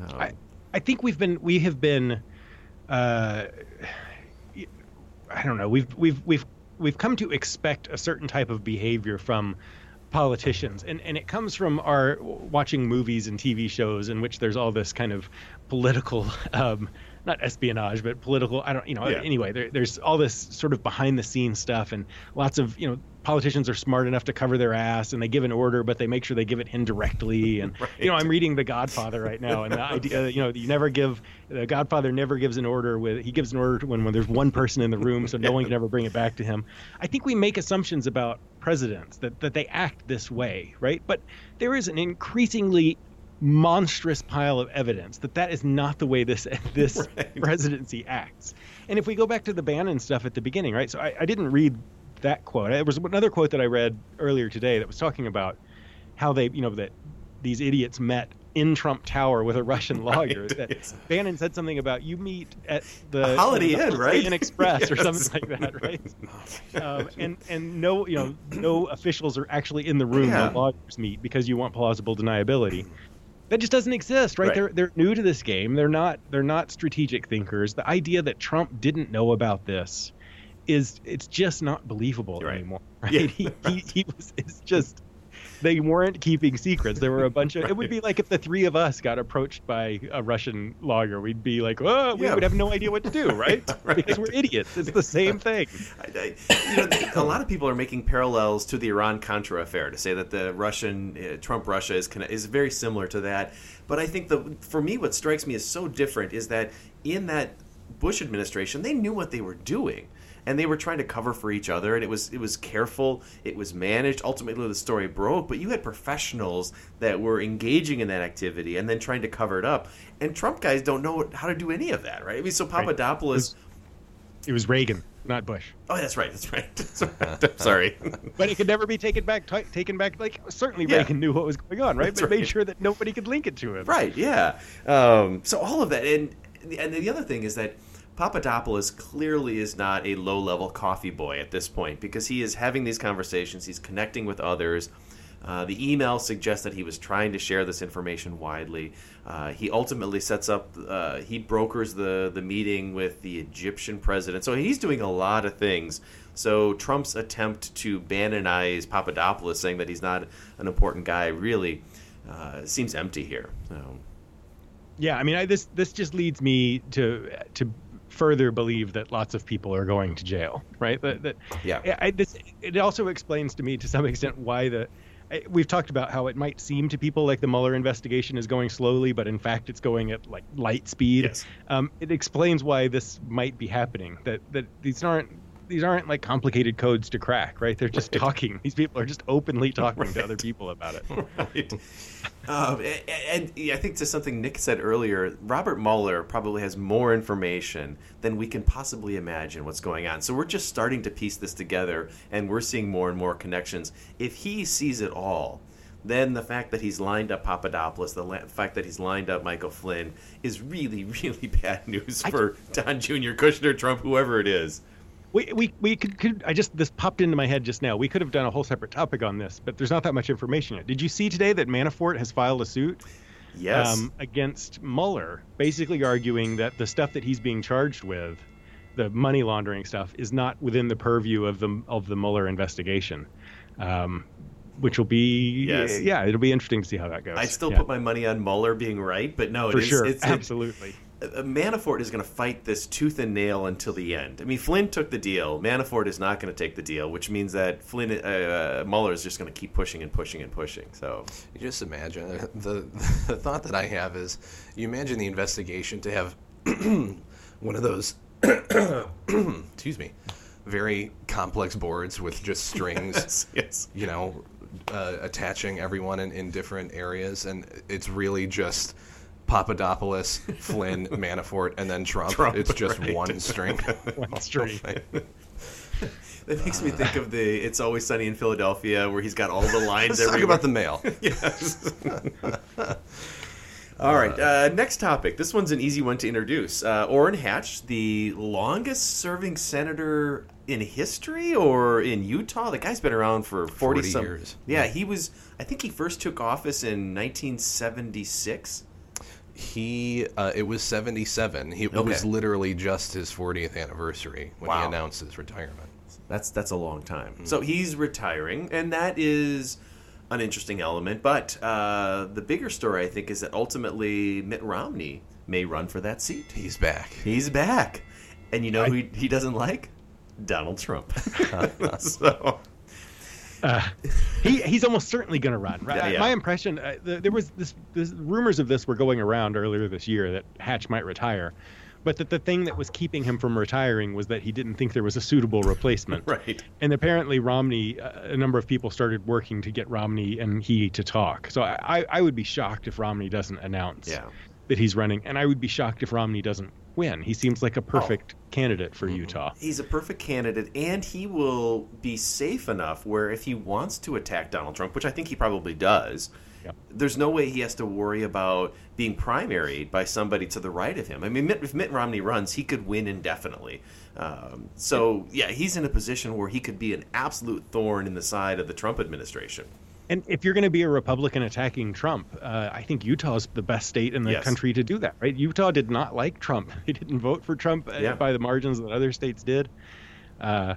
Um, I, I think we've been we have been uh, I don't know we've we've we've we've come to expect a certain type of behavior from politicians and and it comes from our watching movies and TV shows in which there's all this kind of political um not espionage but political I don't you know Yeah. anyway there, there's all this sort of behind the scenes stuff and lots of you know politicians are smart enough to cover their ass and they give an order but they make sure they give it indirectly and you know I'm reading The Godfather right now and the idea you know you never give the Godfather never gives an order with he gives an order when when there's one person in the room so no one can ever bring it back to him. I think we make assumptions about presidents that that they act this way right? But there is an increasingly monstrous pile of evidence that that is not the way this this presidency acts. And if we go back to the Bannon stuff at the beginning, right? So I, I didn't read that quote. There was another quote that I read earlier today that was talking about how they, you know, that these idiots met in Trump Tower with a Russian lawyer. That Bannon said something about you meet at the A Holiday Inn, right? Inn Express or something like that, right? um, and and no, you know, no officials are actually in the room. Yeah. No lawyers meet because you want plausible deniability. That just doesn't exist, right? Right. They're they're new to this game. They're not they're not strategic thinkers. The idea that Trump didn't know about this is it's just not believable anymore. Right? Yeah, he, he he was it's just they weren't keeping secrets. There were a bunch of. It would be like if the three of us got approached by a Russian lawyer. We'd be like, oh, we Yeah. would have no idea what to do, right? Because we're idiots. It's the same thing. I- you know, a lot of people are making parallels to the Iran Contra affair to say that the Russian uh, Trump Russia is is very similar to that. But I think the for me, what strikes me as so different is that in that Bush administration, they knew what they were doing. And they were trying to cover for each other, and it was it was careful. It was managed. Ultimately, the story broke, but you had professionals that were engaging in that activity and then trying to cover it up. And Trump guys don't know how to do any of that, right? I mean, so Right. Papadopoulos. It was Reagan, not Bush. Oh, that's right. That's right. That's right. I'm sorry. But it could never be taken back. T- taken back. Like certainly Yeah. Reagan knew what was going on, right? That's but made sure that nobody could link it to him. Right. Yeah. Um, so all of that, and and the other thing is that Papadopoulos clearly is not a low-level coffee boy at this point because he is having these conversations. He's connecting with others. Uh, the email suggests that he was trying to share this information widely. Uh, he ultimately sets up, uh, he brokers the, the meeting with the Egyptian president. So he's doing a lot of things. So Trump's attempt to Bannonize Papadopoulos, saying that he's not an important guy, really uh, seems empty here. So. Yeah, I mean, I, this this just leads me to to further believe that lots of people are going to jail, right? That, that Yeah. I, this it also explains to me to some extent why the we've talked about how it might seem to people like the Mueller investigation is going slowly, but in fact it's going at like light speed. Yes. Um, it explains why this might be happening. That that these aren't these aren't like complicated codes to crack, right? They're just talking. These people are just openly talking to other people about it. right. Um, and, and I think to something Nick said earlier, Robert Mueller probably has more information than we can possibly imagine what's going on. So we're just starting to piece this together, and we're seeing more and more connections. If he sees it all, then the fact that he's lined up Papadopoulos, the la- fact that he's lined up Michael Flynn, is really, really bad news for Don Jr., Kushner, Trump, whoever it is. We, we, we could, could I just this popped into my head just now. We could have done a whole separate topic on this, but there's not that much information yet. Did you see today that Manafort has filed a suit? Yes. Um, against Mueller, basically arguing that the stuff that he's being charged with, the money laundering stuff, is not within the purview of the of the Mueller investigation. Um, which will be Yes. yeah, it'll be interesting to see how that goes. I'd still Yeah. put my money on Mueller being right, but no, it For is- sure, it's, absolutely. uh, Manafort is going to fight this tooth and nail until the end. I mean, Flynn took the deal. Manafort is not going to take the deal, which means that Flynn uh, Mueller is just going to keep pushing and pushing and pushing. So You just imagine the the thought that I have is you imagine the investigation to have one of those excuse me very complex boards with just strings Yes, yes. you know uh, attaching everyone in, in different areas and it's really just Papadopoulos, Flynn, Manafort, and then Trump. Trump, it's just right. one string. One string. that makes me think of the "It's Always Sunny in Philadelphia," where he's got all the lines. Let's talk about the mail. yes. All right. Uh, next topic. This one's an easy one to introduce. Uh, Orrin Hatch, the longest-serving senator in history or in Utah. The guy's been around for 40, 40 some years. Yeah, he was. I think he first took office in 1976. He uh, it was seventy seven. He it was literally just his 40th anniversary when he announced his retirement. That's that's a long time. So he's retiring, and that is an interesting element. But uh, the bigger story, I think, is that ultimately Mitt Romney may run for that seat. He's back. He's back, and you know who he, he doesn't like? Donald Trump. so Uh, he he's almost certainly going to run. Right? Yeah, yeah. My impression, uh, the, there was this, this rumors of this were going around earlier this year that Hatch might retire, but that the thing that was keeping him from retiring was that he didn't think there was a suitable replacement. right. And apparently Romney, uh, a number of people started working to get Romney and he to talk. So I, I- would be shocked if Romney doesn't announce Yeah. that he's running, and I would be shocked if Romney doesn't win. He seems like a perfect candidate for Utah. He's a perfect candidate, and he will be safe enough where if he wants to attack Donald Trump, which I think he probably does, there's no way he has to worry about being primaried by somebody to the right of him. I mean, if Mitt Romney runs, he could win indefinitely. Um, so, yeah, he's in a position where he could be an absolute thorn in the side of the Trump administration. And if you're going to be a Republican attacking Trump, uh, I think Utah's the best state in the Yes. country to do that, right? Utah did not like Trump. They didn't vote for Trump uh, Yeah. by the margins that other states did. Uh,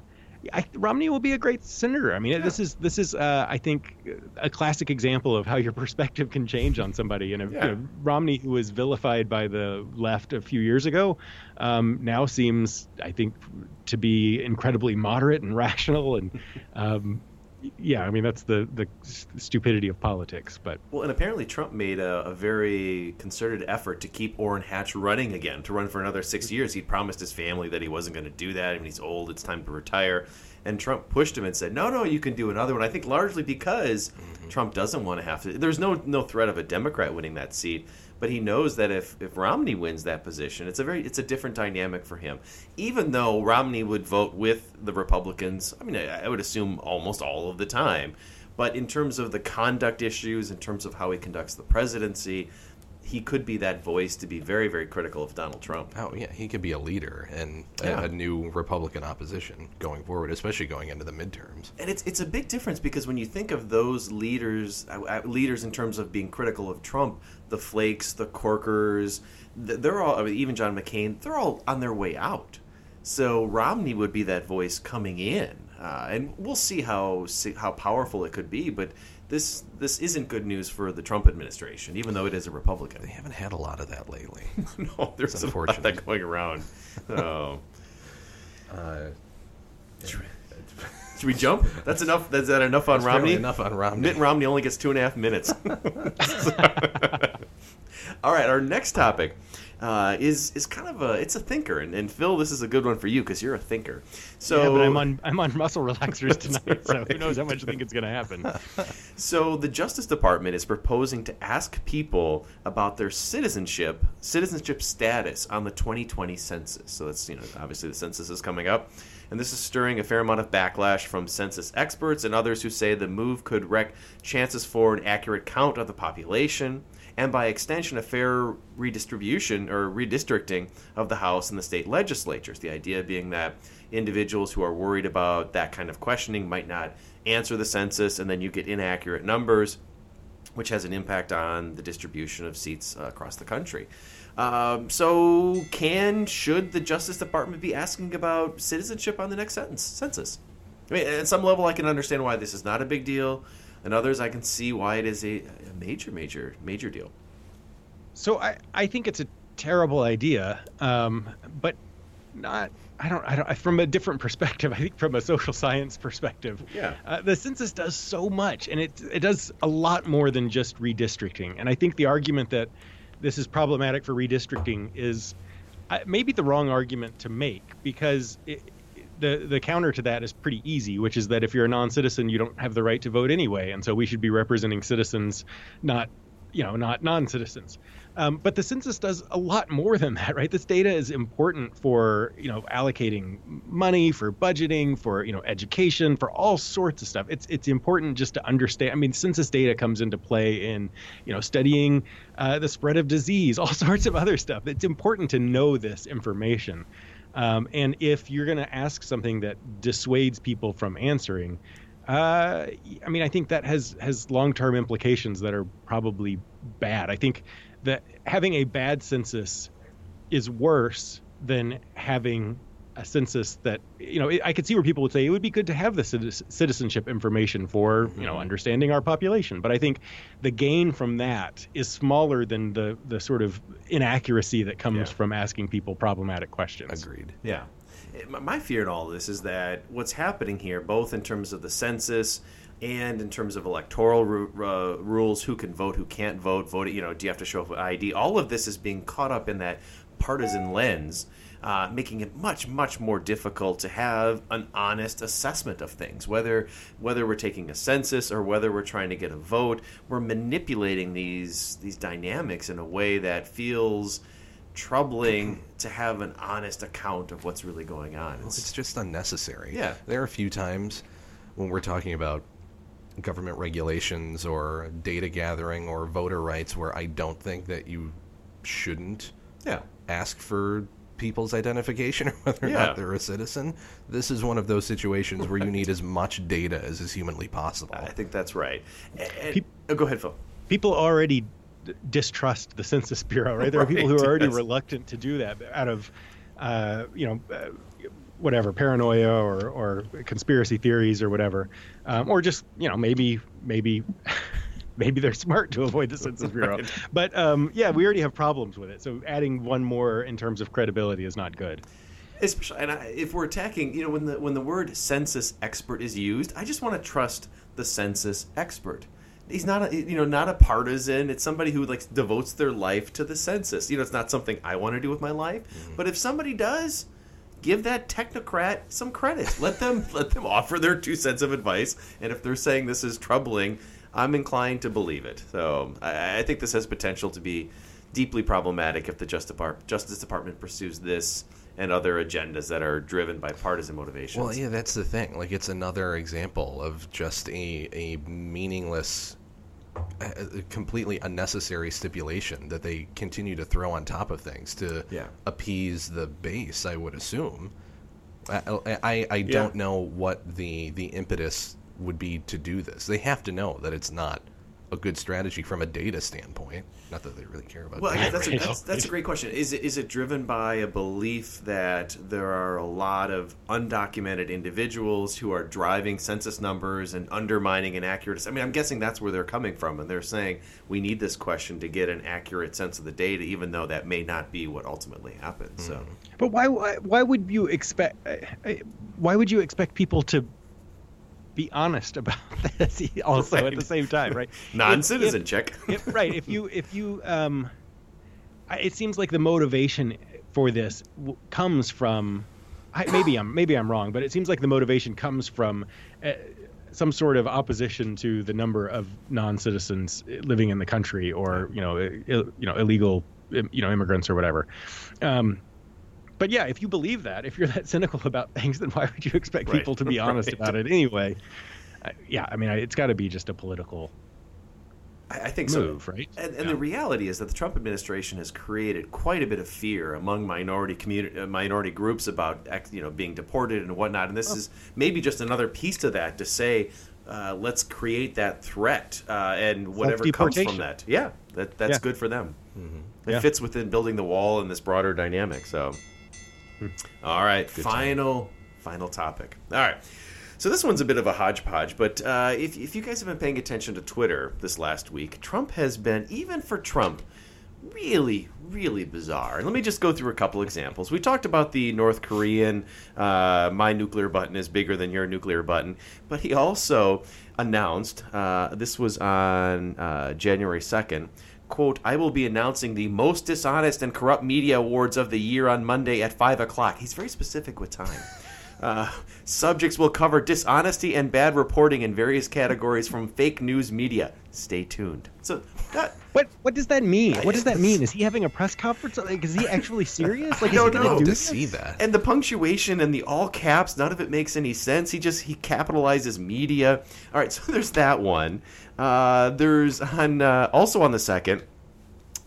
I, Romney will be a great senator. I mean, this is this is uh, I think a classic example of how your perspective can change on somebody. And Yeah. you know, Romney, who was vilified by the left a few years ago, um, now seems, I think, to be incredibly moderate and rational. And um, yeah, I mean that's the the stupidity of politics. But Well, and apparently Trump made a, a very concerted effort to keep Orrin Hatch running again, to run for another six mm-hmm. years. He'd promised his family that he wasn't going to do that. I mean, he's old; it's time to retire. And Trump pushed him and said, "No, no, you can do another one." I think largely because mm-hmm. Trump doesn't want to have to. There's no no threat of a Democrat winning that seat, but he knows that if if Romney wins that position, it's a very it's a different dynamic for him. Even though Romney would vote with the Republicans, I mean, I, I would assume almost all of the time. But in terms of the conduct issues, in terms of how he conducts the presidency, he could be that voice to be very, very critical of Donald Trump. Oh yeah, he could be a leader and Yeah. a, new Republican opposition going forward, especially going into the midterms. And it's it's a big difference because when you think of those leaders, uh, uh, leaders in terms of being critical of Trump, the Flakes, the Corkers, they're all I mean, even John McCain, they're all on their way out. So Romney would be that voice coming in, uh, and we'll see how see how powerful it could be. But this this isn't good news for the Trump administration, even though it is a Republican. They haven't had a lot of that lately. no, there's a lot that going around. Oh. Uh, Should we jump? That's enough. That's that enough on That's Romney. enough on Romney. Mitt Romney only gets two and a half minutes. All right, our next topic. uh, is is kind of a it's a thinker, and, and Phil, this is a good one for you because you're a thinker. So yeah, but I'm on I'm on muscle relaxers tonight, so who knows how much I think it's going to happen. So the Justice Department is proposing to ask people about their citizenship citizenship status on the 2020 census. So that's you know obviously the census is coming up. And this is stirring a fair amount of backlash from census experts and others who say the move could wreck chances for an accurate count of the population and by extension a fair redistribution or redistricting of the House and the state legislatures. The idea being that individuals who are worried about that kind of questioning might not answer the census and then you get inaccurate numbers, which has an impact on the distribution of seats uh, across the country. Um, so, can should the Justice Department be asking about citizenship on the next sentence, census? I mean, at some level, I can understand why this is not a big deal, and others, I can see why it is a, a major, major, major deal. So, I I think it's a terrible idea, um, but not. I don't, I don't. From a different perspective, I think from a social science perspective, Yeah. uh, the census does so much, and it it does a lot more than just redistricting. And I think the argument that this is problematic for redistricting is uh, maybe the wrong argument to make because it, the the counter to that is pretty easy, which is that if you're a non-citizen, you don't have the right to vote anyway, and so we should be representing citizens, not you know not non-citizens. Um, but the census does a lot more than that, right? This data is important for you know allocating money, for budgeting, for you know education, for all sorts of stuff. It's it's important just to understand. I mean, census data comes into play in you know studying uh, the spread of disease, all sorts of other stuff. It's important to know this information. Um, and if you're going to ask something that dissuades people from answering, uh, I mean, I think that has has long term implications that are probably bad. I think that having a bad census is worse than having a census that you know I could see where people would say it would be good to have the citizenship information for you know understanding our population but I think the gain from that is smaller than the the sort of inaccuracy that comes Yeah. from asking people problematic questions Agreed. Yeah. My- My fear in all this is that what's happening here, both in terms of the census and in terms of electoral uh, rules, who can vote, who can't vote, vote, you know, do you have to show up with ID? All of this is being caught up in that partisan lens, uh, making it much, much more difficult to have an honest assessment of things. Whether whether we're taking a census or whether we're trying to get a vote, we're manipulating these these dynamics in a way that feels troubling to have an honest account of what's really going on. It's- It's just unnecessary. Yeah. There are a few times when we're talking about government regulations or data gathering or voter rights where I don't think that you shouldn't yeah. ask for people's identification or whether or Yeah. not they're a citizen. This is one of those situations where you need as much data as is humanly possible. I think that's right. And, and- Peop- oh, go ahead, Phil. people already d- distrust the Census Bureau, right? There are people who are already yes. reluctant to do that out of, uh, you know, uh, whatever paranoia or, or conspiracy theories or whatever, um, or just you know maybe maybe. Maybe they're smart to avoid the Census Bureau, Right. but um, yeah, we already have problems with it. So adding one more in terms of credibility is not good. Especially, and I, if we're attacking, you know, when the when the word census expert is used, I just want to trust the census expert. He's not a you know not a partisan. It's somebody who like devotes their life to the census. You know, it's not something I want to do with my life. But if somebody does, give that technocrat some credit. Let them let them offer their two cents of advice. And if they're saying this is troubling, I'm inclined to believe it. So I, I think this has potential to be deeply problematic if the Justice Department, Justice Department pursues this and other agendas that are driven by partisan motivations. Well, yeah, that's the thing. Like, it's another example of just a a meaningless, uh, completely unnecessary stipulation that they continue to throw on top of things to Yeah. appease the base. I would assume. I I, I don't know what the the impetus would be to do this. They have to know that it's not a good strategy from a data standpoint. Not that they really care about. Well, data guess that's a, right now. that's, that's a great question. Is it is it driven by a belief that there are a lot of undocumented individuals who are driving census numbers and undermining inaccuracy? I mean, I'm guessing that's where they're coming from, and they're saying we need this question to get an accurate sense of the data, even though that may not be what ultimately happens. So, But why why, why would you expect uh, uh, why would you expect people to be honest about this also at the same time, right? non-citizen If- check. if- if- right. If you if you um I- it seems like the motivation for this w- comes from I, maybe I'm maybe I'm wrong, but it seems like the motivation comes from uh, some sort of opposition to the number of non-citizens living in the country, or you know, i- you know, illegal, you know, immigrants or whatever. Um, but yeah, if you believe that, if you're that cynical about things, then why would you expect Right, people to be honest right. about it anyway? Uh, yeah, I mean, I- it's got to be just a political I, I think move, so. right? And, and the reality is that the Trump administration has created quite a bit of fear among minority community, uh, minority groups about you know being deported and whatnot. And this is maybe just another piece to that to say, uh, let's create that threat uh, and whatever comes from that. Yeah, that that's Yeah. good for them. It Yeah. fits within building the wall and this broader dynamic. So, all right, final final topic. All right. So this one's a bit of a hodgepodge, but uh, if, if you guys have been paying attention to Twitter this last week, Trump has been, even for Trump, really, really bizarre. And let me just go through a couple examples. We talked about the North Korean, uh, my nuclear button is bigger than your nuclear button, but he also announced, uh, this was on uh, January 2nd, quote, I will be announcing the most dishonest and corrupt media awards of the year on Monday at 5 o'clock. He's very specific with time. Uh, subjects will cover dishonesty and bad reporting in various categories from fake news media. Stay tuned. So that What what does that mean? What does that mean? Is he having a press conference? Like, is he actually serious? Like, is don't he gonna know. do to see that. and the punctuation and the all caps, none of it makes any sense. He just he capitalizes media. All right, so there's that one. Uh, there's on uh, also on the second.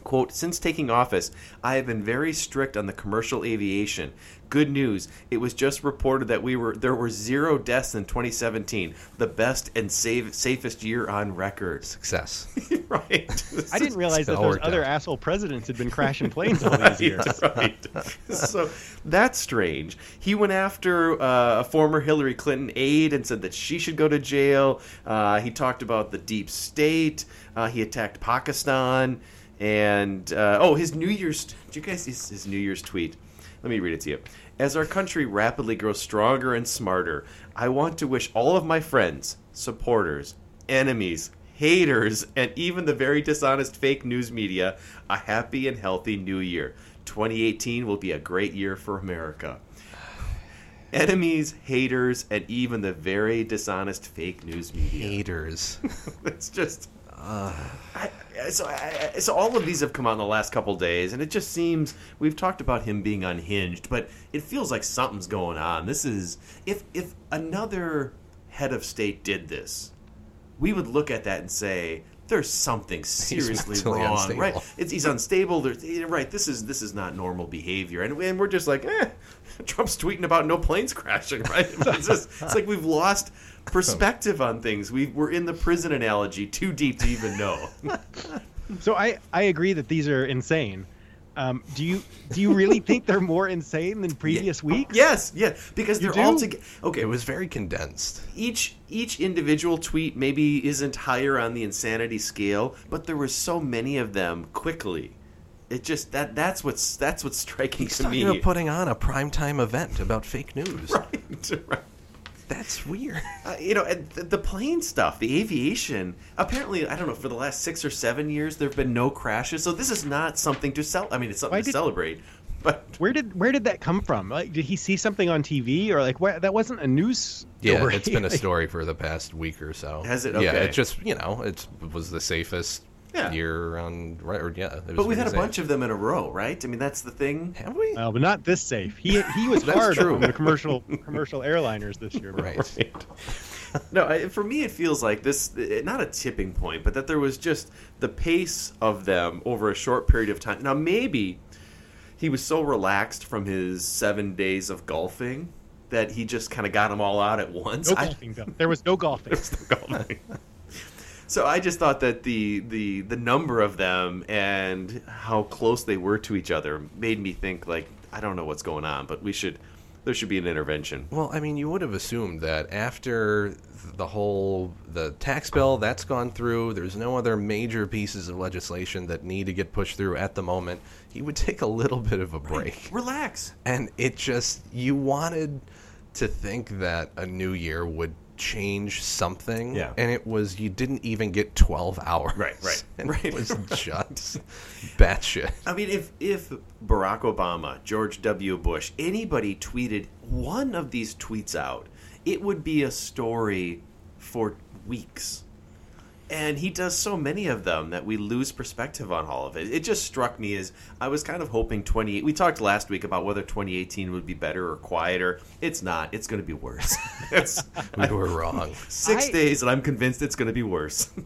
Quote, since taking office, I have been very strict on the commercial aviation. Good news, it was just reported that we were there were zero deaths in 2017, the best and save, safest year on record. Success. right. I didn't realize that those other out. asshole presidents had been crashing planes all these years. right. so that's strange. He went after uh, a former Hillary Clinton aide and said that she should go to jail. Uh, he talked about the deep state. Uh, he attacked Pakistan. And uh, oh, his New Year's. Did you guys see his, his New Year's tweet? Let me read it to you. As our country rapidly grows stronger and smarter, I want to wish all of my friends, supporters, enemies, haters, and even the very dishonest fake news media a happy and healthy new year. 2018 will be a great year for America. Enemies, haters, and even the very dishonest fake news media. Haters. it's just. I, so, I, so all of these have come out in the last couple days, and it just seems we've talked about him being unhinged, but it feels like something's going on. This is if if another head of state did this, we would look at that and say there's something seriously wrong, unstable. right? It's, he's unstable. There's, right. This is this is not normal behavior, and, and we're just like, eh. Trump's tweeting about no planes crashing, right? It's, just, it's like we've lost perspective on things. We we're in the prison analogy too deep to even know. So I I agree that these are insane. Um, do you do you really think they're more insane than previous weeks? yes, yeah, because You they're all together. Okay, It was very condensed. each each individual tweet maybe isn't higher on the insanity scale, but there were so many of them quickly. It just that that's what's that's what's striking He's to talking me. about putting on a primetime event about fake news. right, right. That's weird. Uh, you know, and the, the plane stuff, the aviation. Apparently, I don't know. For the last six or seven years, there have been no crashes. So this is not something to sell. I mean, it's something Why to did- celebrate. But Where did where did that come from? Like, did he see something on TV or like where, that wasn't a news Yeah, story? it's been a story for the past week or so. Has it? Yeah, it just you know it was the safest Yeah. year on right or yeah. but we've had a bunch of them in a row, right? I mean, that's the thing. Have we? Well, but not this safe. He he was That's hard true. on the commercial commercial airliners this year. but- Right. no, I, for me, it feels like this not a tipping point, but that there was just the pace of them over a short period of time. Now, maybe he was so relaxed from his seven days of golfing that he just kind of got them all out at once. No golfing though. There was no golfing. golfing. So I just thought that the, the the number of them and how close they were to each other made me think like I don't know what's going on, but we should there should be an intervention. Well, I mean, you would have assumed that after the whole the tax bill that's gone through, there's no other major pieces of legislation that need to get pushed through at the moment. He would take a little bit of a break. Relax. And it just you wanted to think that a new year would change something. Yeah. And it was you didn't even get 12 hours. Right, right, And right. It was just batshit. I mean, if if Barack Obama, George W. Bush, anybody tweeted one of these tweets out, it would be a story for weeks. And he does so many of them that we lose perspective on all of it. It just struck me as I was kind of hoping 20 we talked last week about whether 2018 would be better or quieter. It's not. It's going to be worse. it's, We were wrong. 6 I- days and I'm convinced it's going to be worse.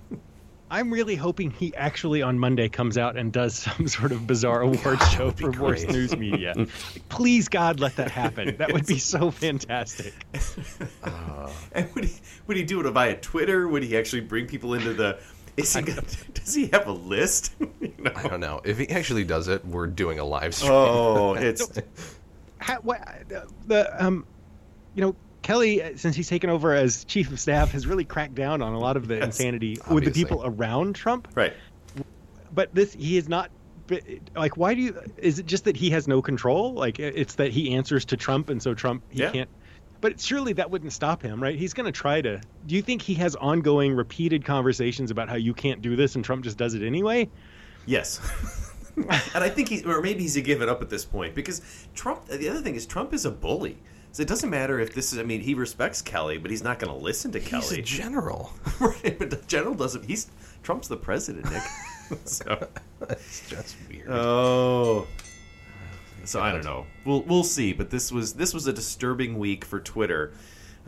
I'm really hoping he actually on Monday comes out and does some sort of bizarre award show for worst news media. Please, God, let that happen. That would be so fantastic. And would he would he do it via Twitter? Would he actually bring people into the? Is he gonna, does he have a list? You know? I don't know. If he actually does it, we're doing a live stream. Oh, it's How, what, the, the um, you know, Kelly, uh, since he's taken over as chief of staff, has really cracked down on a lot of the insanity with the people around Trump. right. But this, he is not. Like, why do you? Is it just that he has no control? Like, it's that he answers to Trump, and so Trump he Yeah. can't. But surely that wouldn't stop him, right? He's going to try to. Do you think he has ongoing, repeated conversations about how you can't do this, and Trump just does it anyway? Yes. and I think he's, or maybe he's given up at this point because Trump. The other thing is Trump is a bully. So it doesn't matter if this is. I mean, he respects Kelly, but he's not going to listen to He's Kelly. He's a general. right, but the general doesn't. He's Trump's the president, Nick. so. It's just weird. Oh. So I don't know. We'll we'll see. But this was this was a disturbing week for Twitter.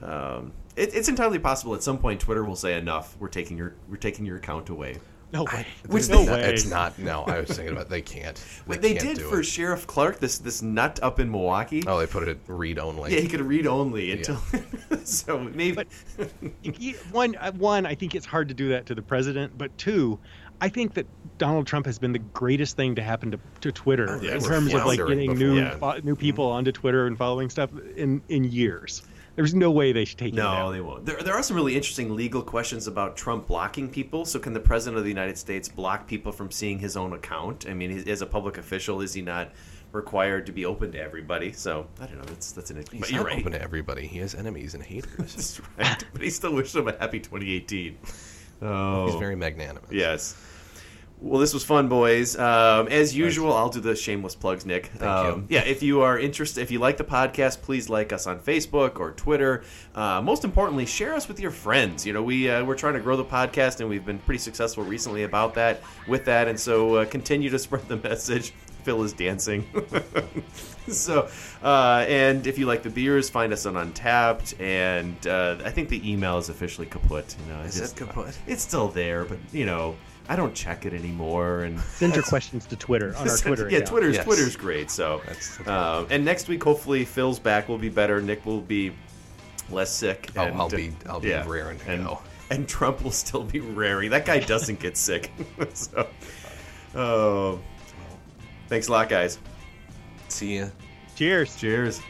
Um, it, it's entirely possible at some point Twitter will say enough. We're taking your we're taking your account away. No way. Which no they- way. It's not. No, I was thinking about they can't. They, But they can't did do for it. Sheriff Clarke. This this nut up in Milwaukee. Oh, they put it read only. Yeah, he could read only until. so maybe. You- one, uh, one, I think it's hard to do that to the president. But two, I think that Donald Trump has been the greatest thing to happen to, to Twitter Oh, they in terms of like getting before. new Yeah. fo- new people onto Twitter and following stuff in in years. There's no way they should take it No, they won't. There, there are some really interesting legal questions about Trump blocking people. So, can the president of the United States block people from seeing his own account? I mean, as a public official, is he not required to be open to everybody? So, I don't know. That's that's an. He's but you're not right. open to everybody. He has enemies and haters. That's right. but he still wishes him a happy 2018. Oh, He's very magnanimous. Yes. Well, this was fun, boys. Um, as usual, I'll do the shameless plugs, Nick. Thank um, you. Yeah, if you are interested, if you like the podcast, please like us on Facebook or Twitter. Uh, most importantly, share us with your friends. You know, we uh, we're trying to grow the podcast, and we've been pretty successful recently about that. With that, and so uh, continue to spread the message. Phil is dancing. so, uh, and if you like the beers, find us on Untappd. And uh, I think the email is officially kaput. You know, Is it kaput? It's still there, but you know, I don't check it anymore. And Send your questions to Twitter on our Twitter. yeah, account. Twitter's Yes. Twitter's great. So, That's- that's um, and next week, hopefully, Phil's back. will be better. Nick will be less sick. Oh, and, I'll be- I'll be yeah, raring to and, go. And Trump will still be raring. That guy doesn't get sick. so, oh, thanks a lot, guys. See ya. Cheers. Cheers.